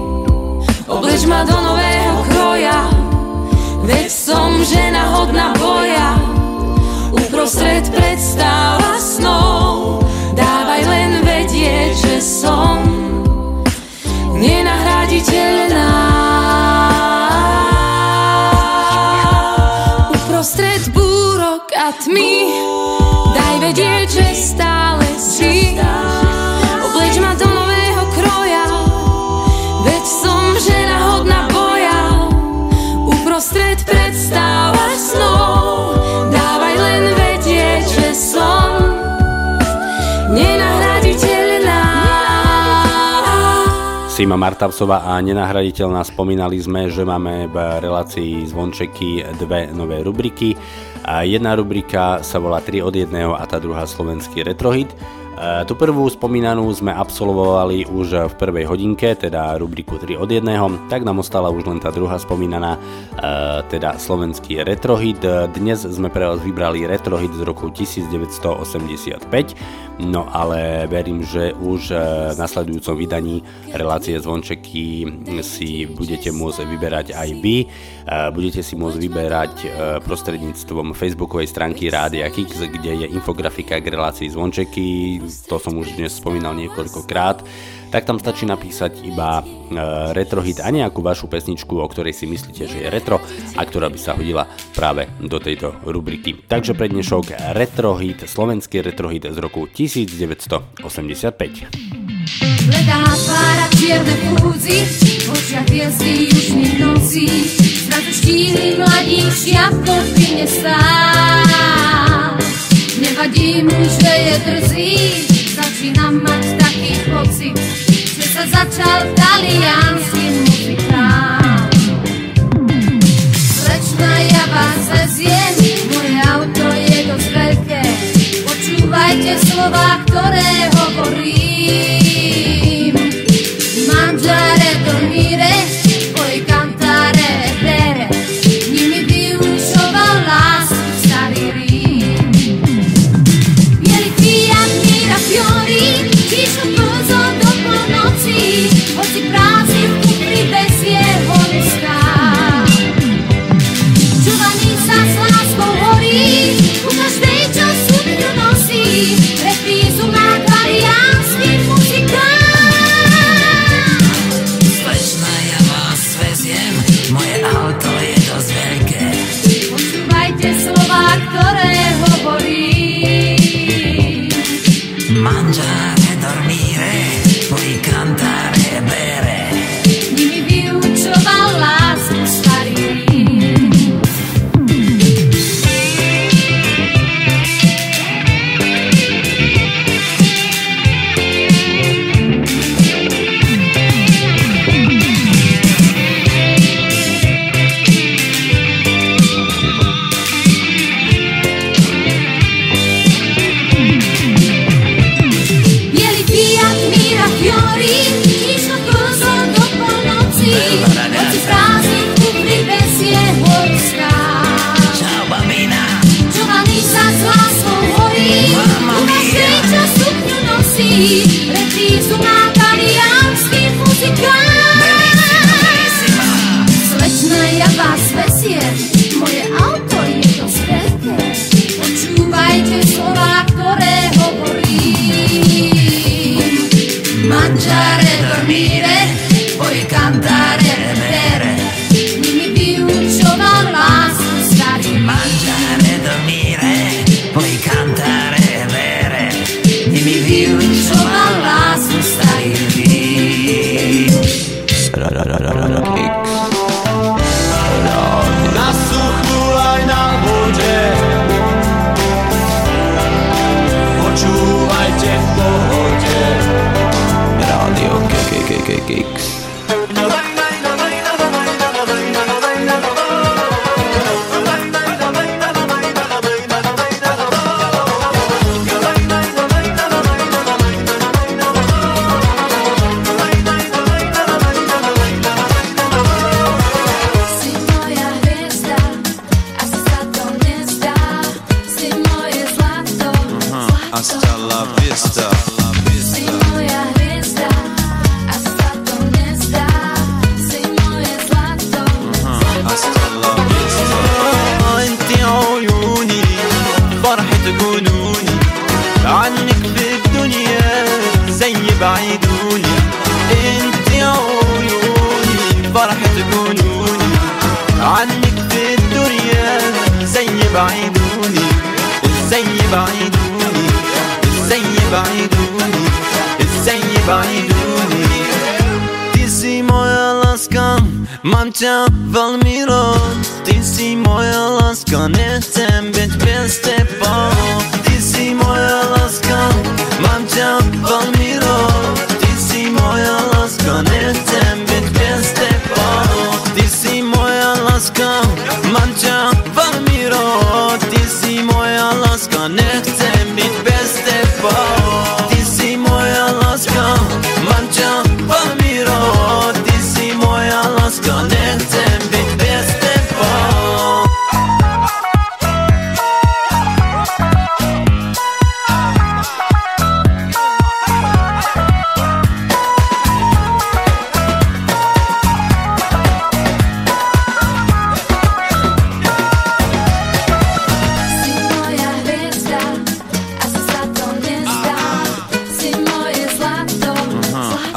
Obleč ma do nového kroja. Veď som žena hodná boja. Uprostred predstav a snov. Dávaj len vedieť, že som Nenahraditeľná Uprostred búrok a tmy. Daj vedieť, že stále si Sima Martavsová a nenahraditeľná spomínali sme, že máme v relácii Zvončeky dve nové rubriky. A jedna rubrika sa volá 3 od jedného a tá druhá slovenský retrohit. E, Tú prvú spomínanú sme absolvovali už v prvej hodinke, teda rubriku 3 od jedného, tak nám ostala už len tá druhá spomínaná, e, teda slovenský retrohit. Dnes sme pre vás vybrali retrohit z roku 1985, no ale verím, že už e, v nasledujúcom vydaní relácie Zvončeky si budete môcť vyberať aj vy. Budete si môcť vyberať e, prostredníctvom facebookovej stránky Rádia Kix, kde je infografika k relácii Zvončeky, to som už dnes spomínal niekoľkokrát, tak tam stačí napísať iba e, retrohit a nejakú vašu pesničku, o ktorej si myslíte, že je retro a ktorá by sa hodila práve do tejto rubriky. Takže pre dnešok retrohit, slovenský retrohit z roku 1985. Bledá tvára čierne fúzy, v očiach hviezdy južných nocí. Zrazu štíhly mladík šiapko v stál. Nevadí mu, že je drzý, začínam mať taký pocit, že sa začal taliansky muzikál. Slečna, ja vás veziem, moje auto je dosť veľké, počúvajte slova, ktoré hovorím. die.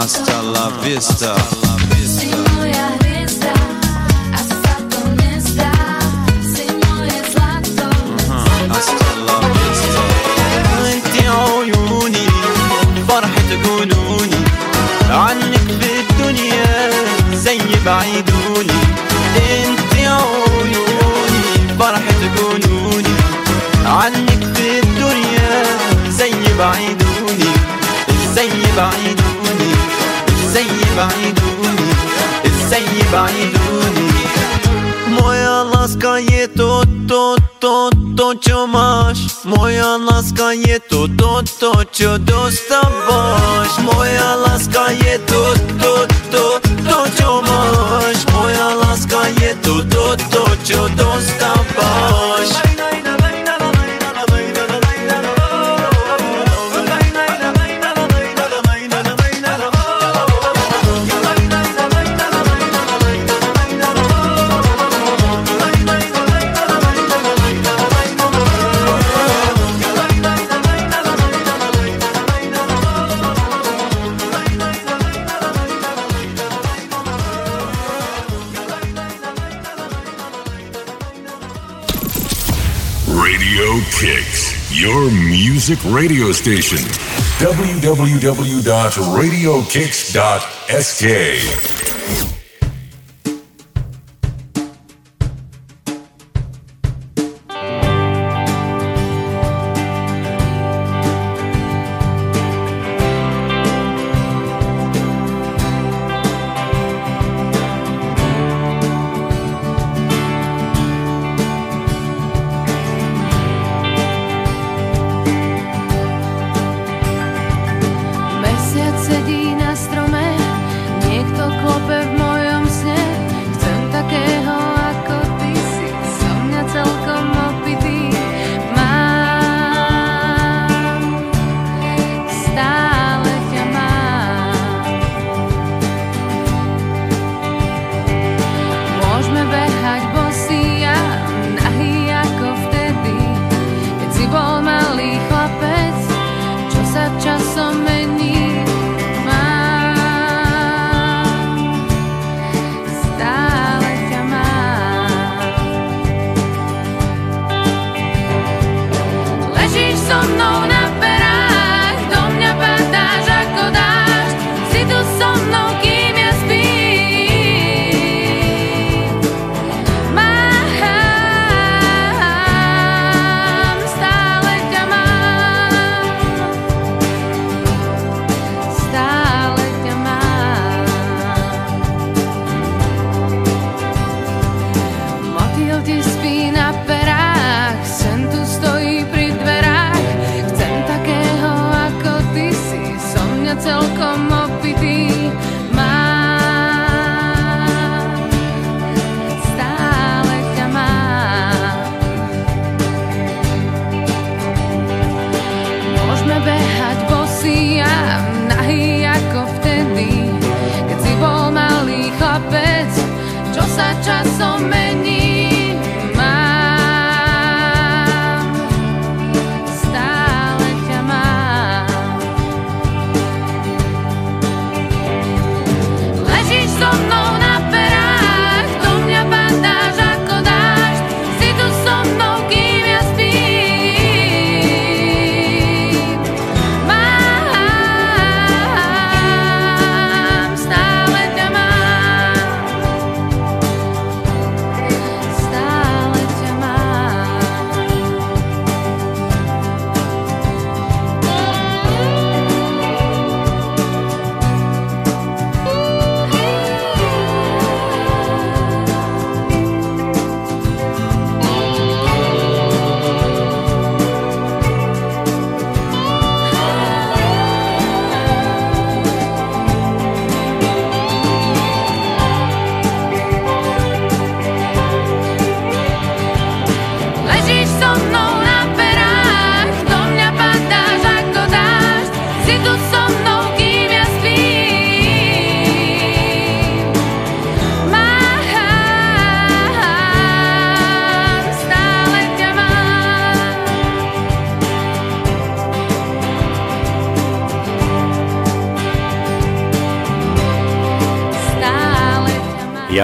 Hasta la vista. بعيدوني I بعيدوني Moja laska je to, to, to, to čo máš Moja láska je to, to, to čo dostaváš Moja láska je to, to, music radio station www.radiokicks.sk.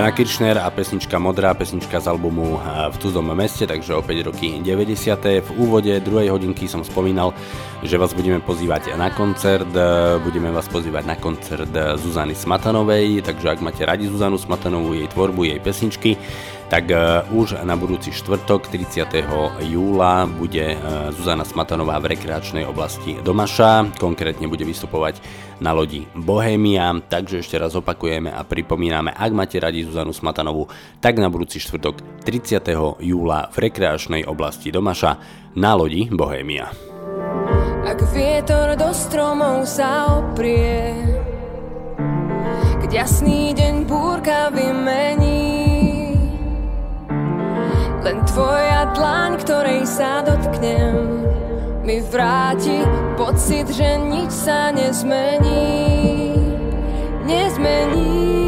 Jana Kirchner a pesnička Modrá, pesnička z albumu eh, V cudzom meste, takže opäť roky 90. V úvode druhej hodinky som spomínal, že vás budeme pozývať na koncert, eh, budeme vás pozývať na koncert Zuzany Smatanovej, takže ak máte radi Zuzanu Smatanovú, jej tvorbu, jej pesničky, tak e, už na budúci štvrtok 30. júla bude e, Zuzana Smatanová v rekreačnej oblasti Domaša, konkrétne bude vystupovať na lodi Bohemia, takže ešte raz opakujeme a pripomíname, ak máte radi Zuzanu Smatanovú, tak na budúci štvrtok 30. júla v rekreačnej oblasti Domaša na lodi Bohemia. Ak vietor do stromov sa oprie, keď jasný deň búrka vymení, len tvoja dlaň, ktorej sa dotknem Mi vráti pocit, že nič sa nezmení. Nezmení.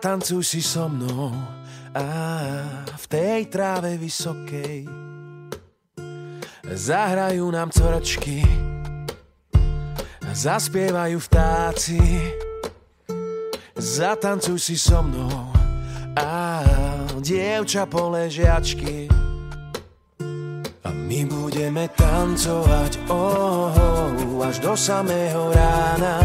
Zatancuj si so mnou a v tej tráve vysokej. Zahrajú nám cvrčky Zaspievajú vtáci. Zatancuj si so mnou a dievča poležiačky. A my budeme tancovať oh, oh, až do samého rána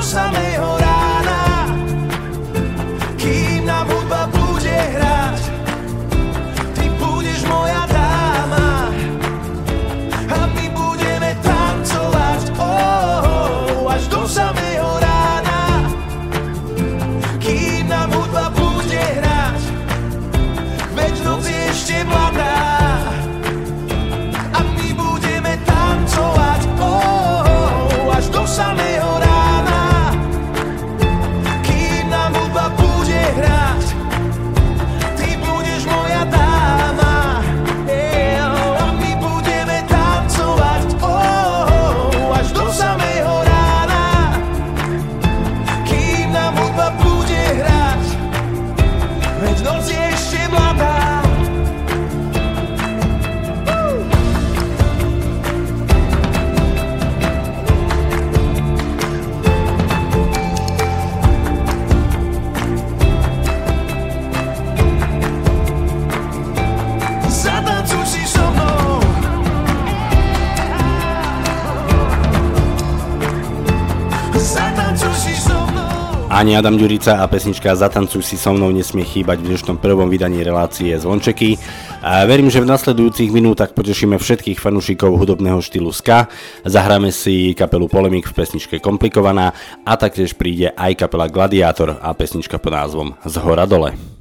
oh, až Ani Adam Ďurica a pesnička Zatancuj si so mnou nesmie chýbať v dnešnom prvom vydaní relácie Zvončeky. A verím, že v nasledujúcich minútach potešíme všetkých fanúšikov hudobného štýlu ska. Zahráme si kapelu Polemik v pesničke Komplikovaná a taktiež príde aj kapela Gladiátor a pesnička pod názvom Z hora dole.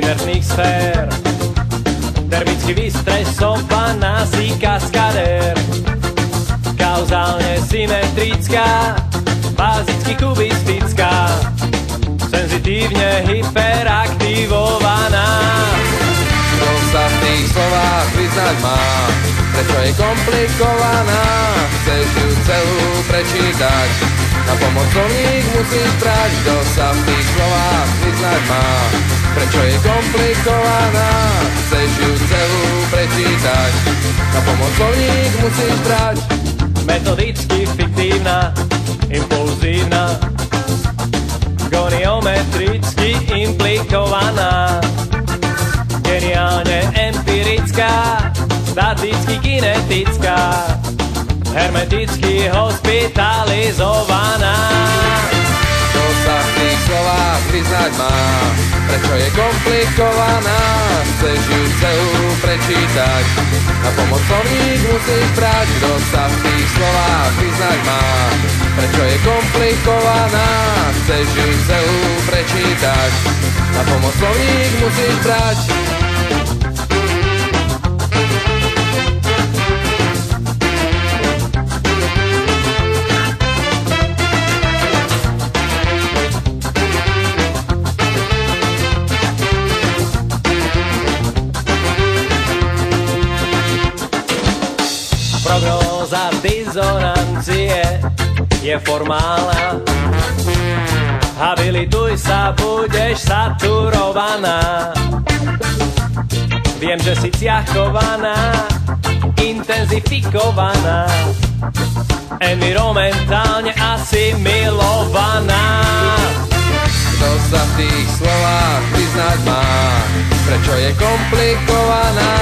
Z inertných sfér. Termicky vystresovaná si kaskadér. Kauzálne symetrická, bázicky kubistická, senzitívne hyperaktivovaná. Sa v tých slovách vyznať má, prečo je komplikovaná, chceš ju celú prečítať. Na pomoc slovník musíš brať, kto sa v tých slovách vyznať má, prečo je komplikovaná, chceš ju celú prečítať. Na pomoc slovník musíš brať. Metodicky fiktívna, impulzívna, goniometricky implikovaná, geniálne empirická, staticky kinetická, hermeticky hospitalizovaná. Sa v tých slovách vyznať má, prečo je komplikovaná, chceš ju celú prečítať. Na pomoc slovník musíš brať, kto sa v tých slovách vyznať má. Prečo je komplikovaná, chceš ju celú prečítať. Na pomoc slovník musíš brať. Prognóza dizonancie je formálna. Habilituj sa, budeš saturovaná. Viem, že si ciachovaná, intenzifikovaná. Environmentálne asimilovaná. Kto sa v tých slovách vyznať má? Prečo je komplikovaná?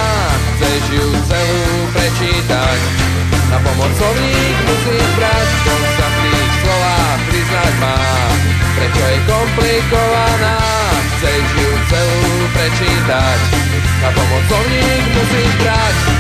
Chceš ju celú prečítať Na pomoc slovník musíš brať Kto sa v tých slovách vyznať má. Prečo je komplikovaná Chceš ju celú prečítať? Na pomoc slovník musíš brať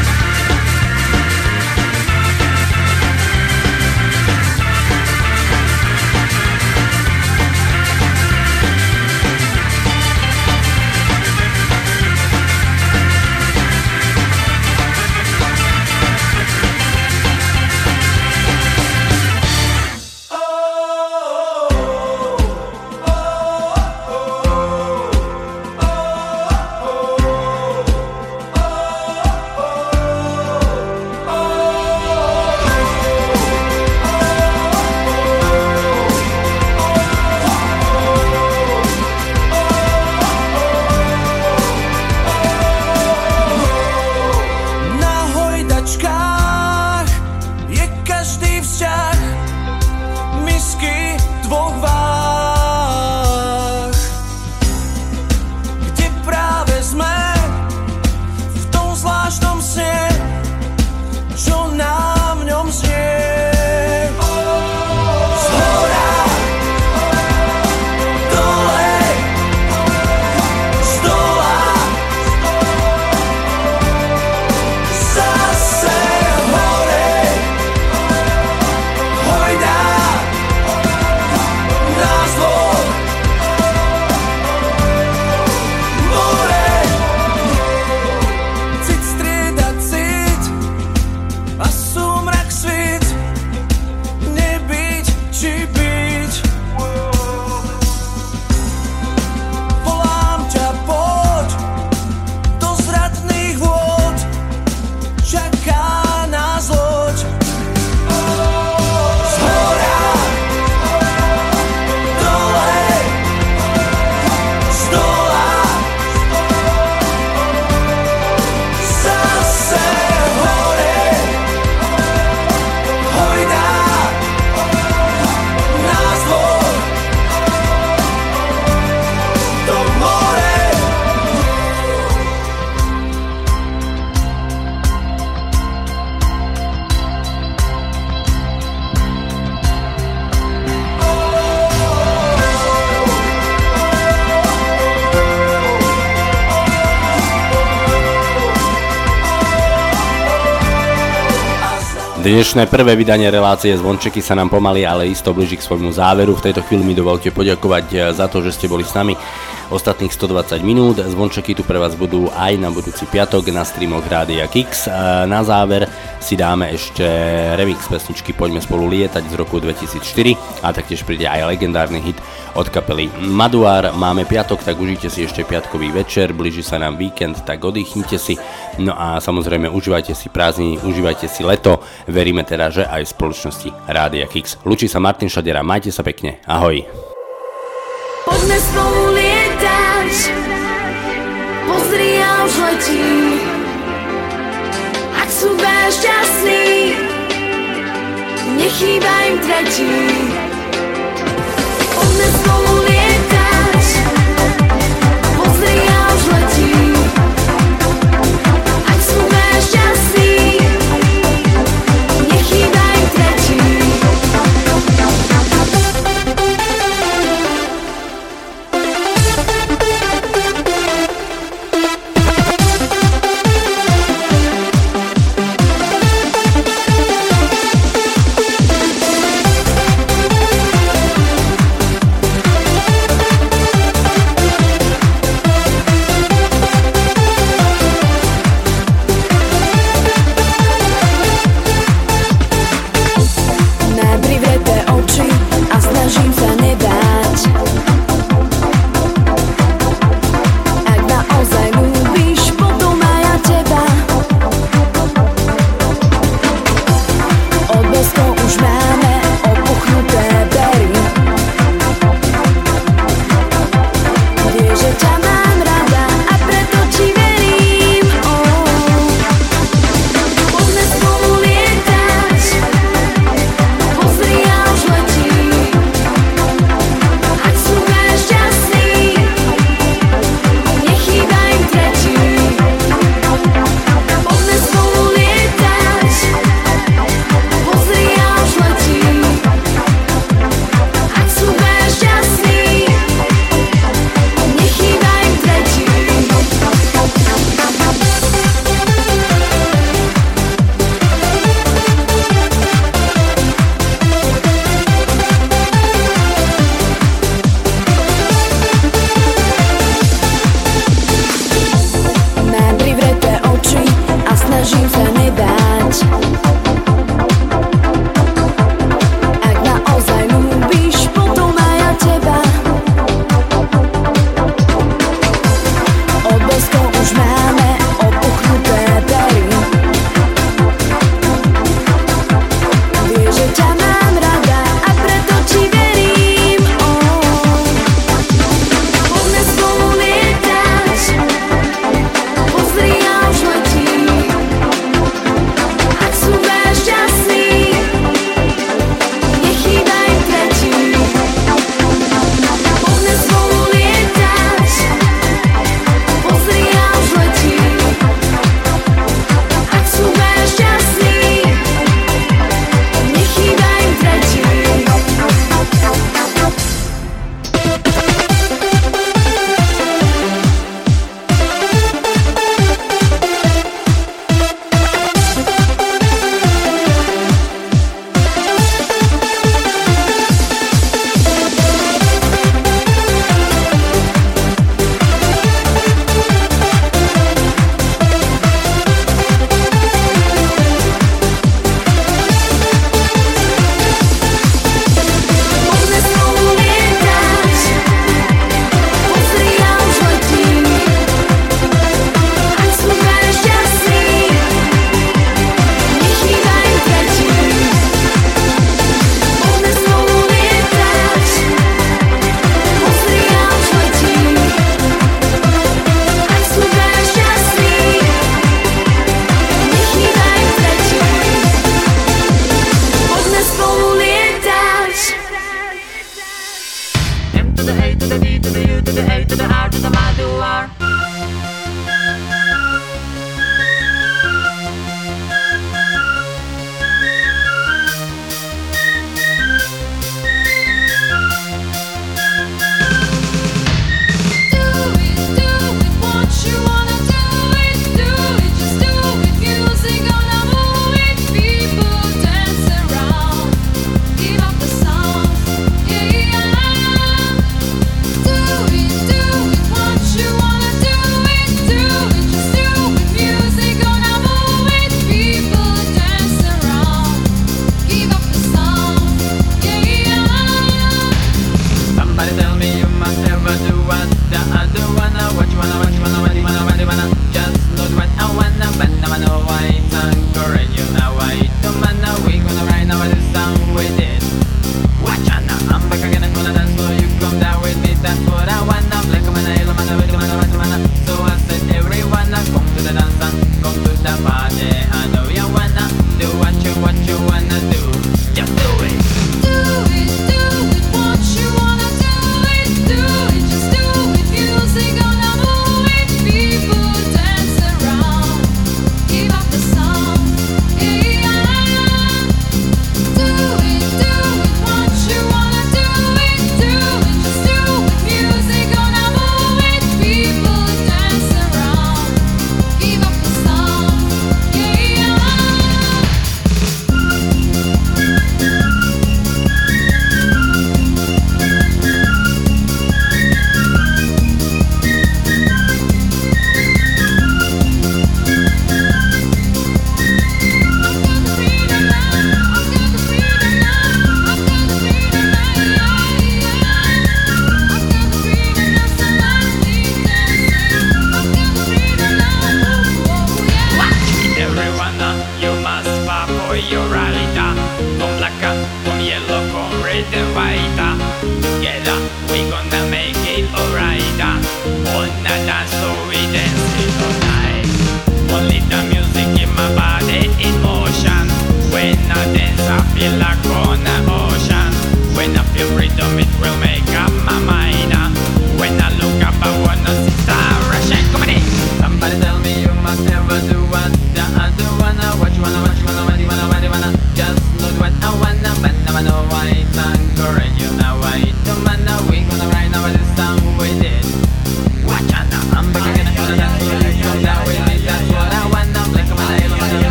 Dnešné prvé vydanie relácie Zvončeky sa nám pomaly, ale isto blíži k svojmu záveru. V tejto chvíli mi dovolte poďakovať eh, za to, že ste boli s nami ostatných 120 minút. Zvončeky tu pre vás budú aj na budúci piatok na streamoch Rádia Kix. A Na záver si dáme ešte remix pesničky Poďme spolu lietať z roku 2004 a taktiež príde aj legendárny hit od kapely Maduár. Máme piatok, tak užite si ešte piatkový večer, blíži sa nám víkend, tak oddychnite si. No a samozrejme užívajte si prázdniny, užívajte si leto. Veríme teda, že aj v spoločnosti Rádia Kix. Lučí sa Martin Šadera, majte sa pekne, ahoj. Poďme spolu lietať Pozri, ja už letím Ak sú dve šťastní Nechýba im tretí Poďme spolu lietať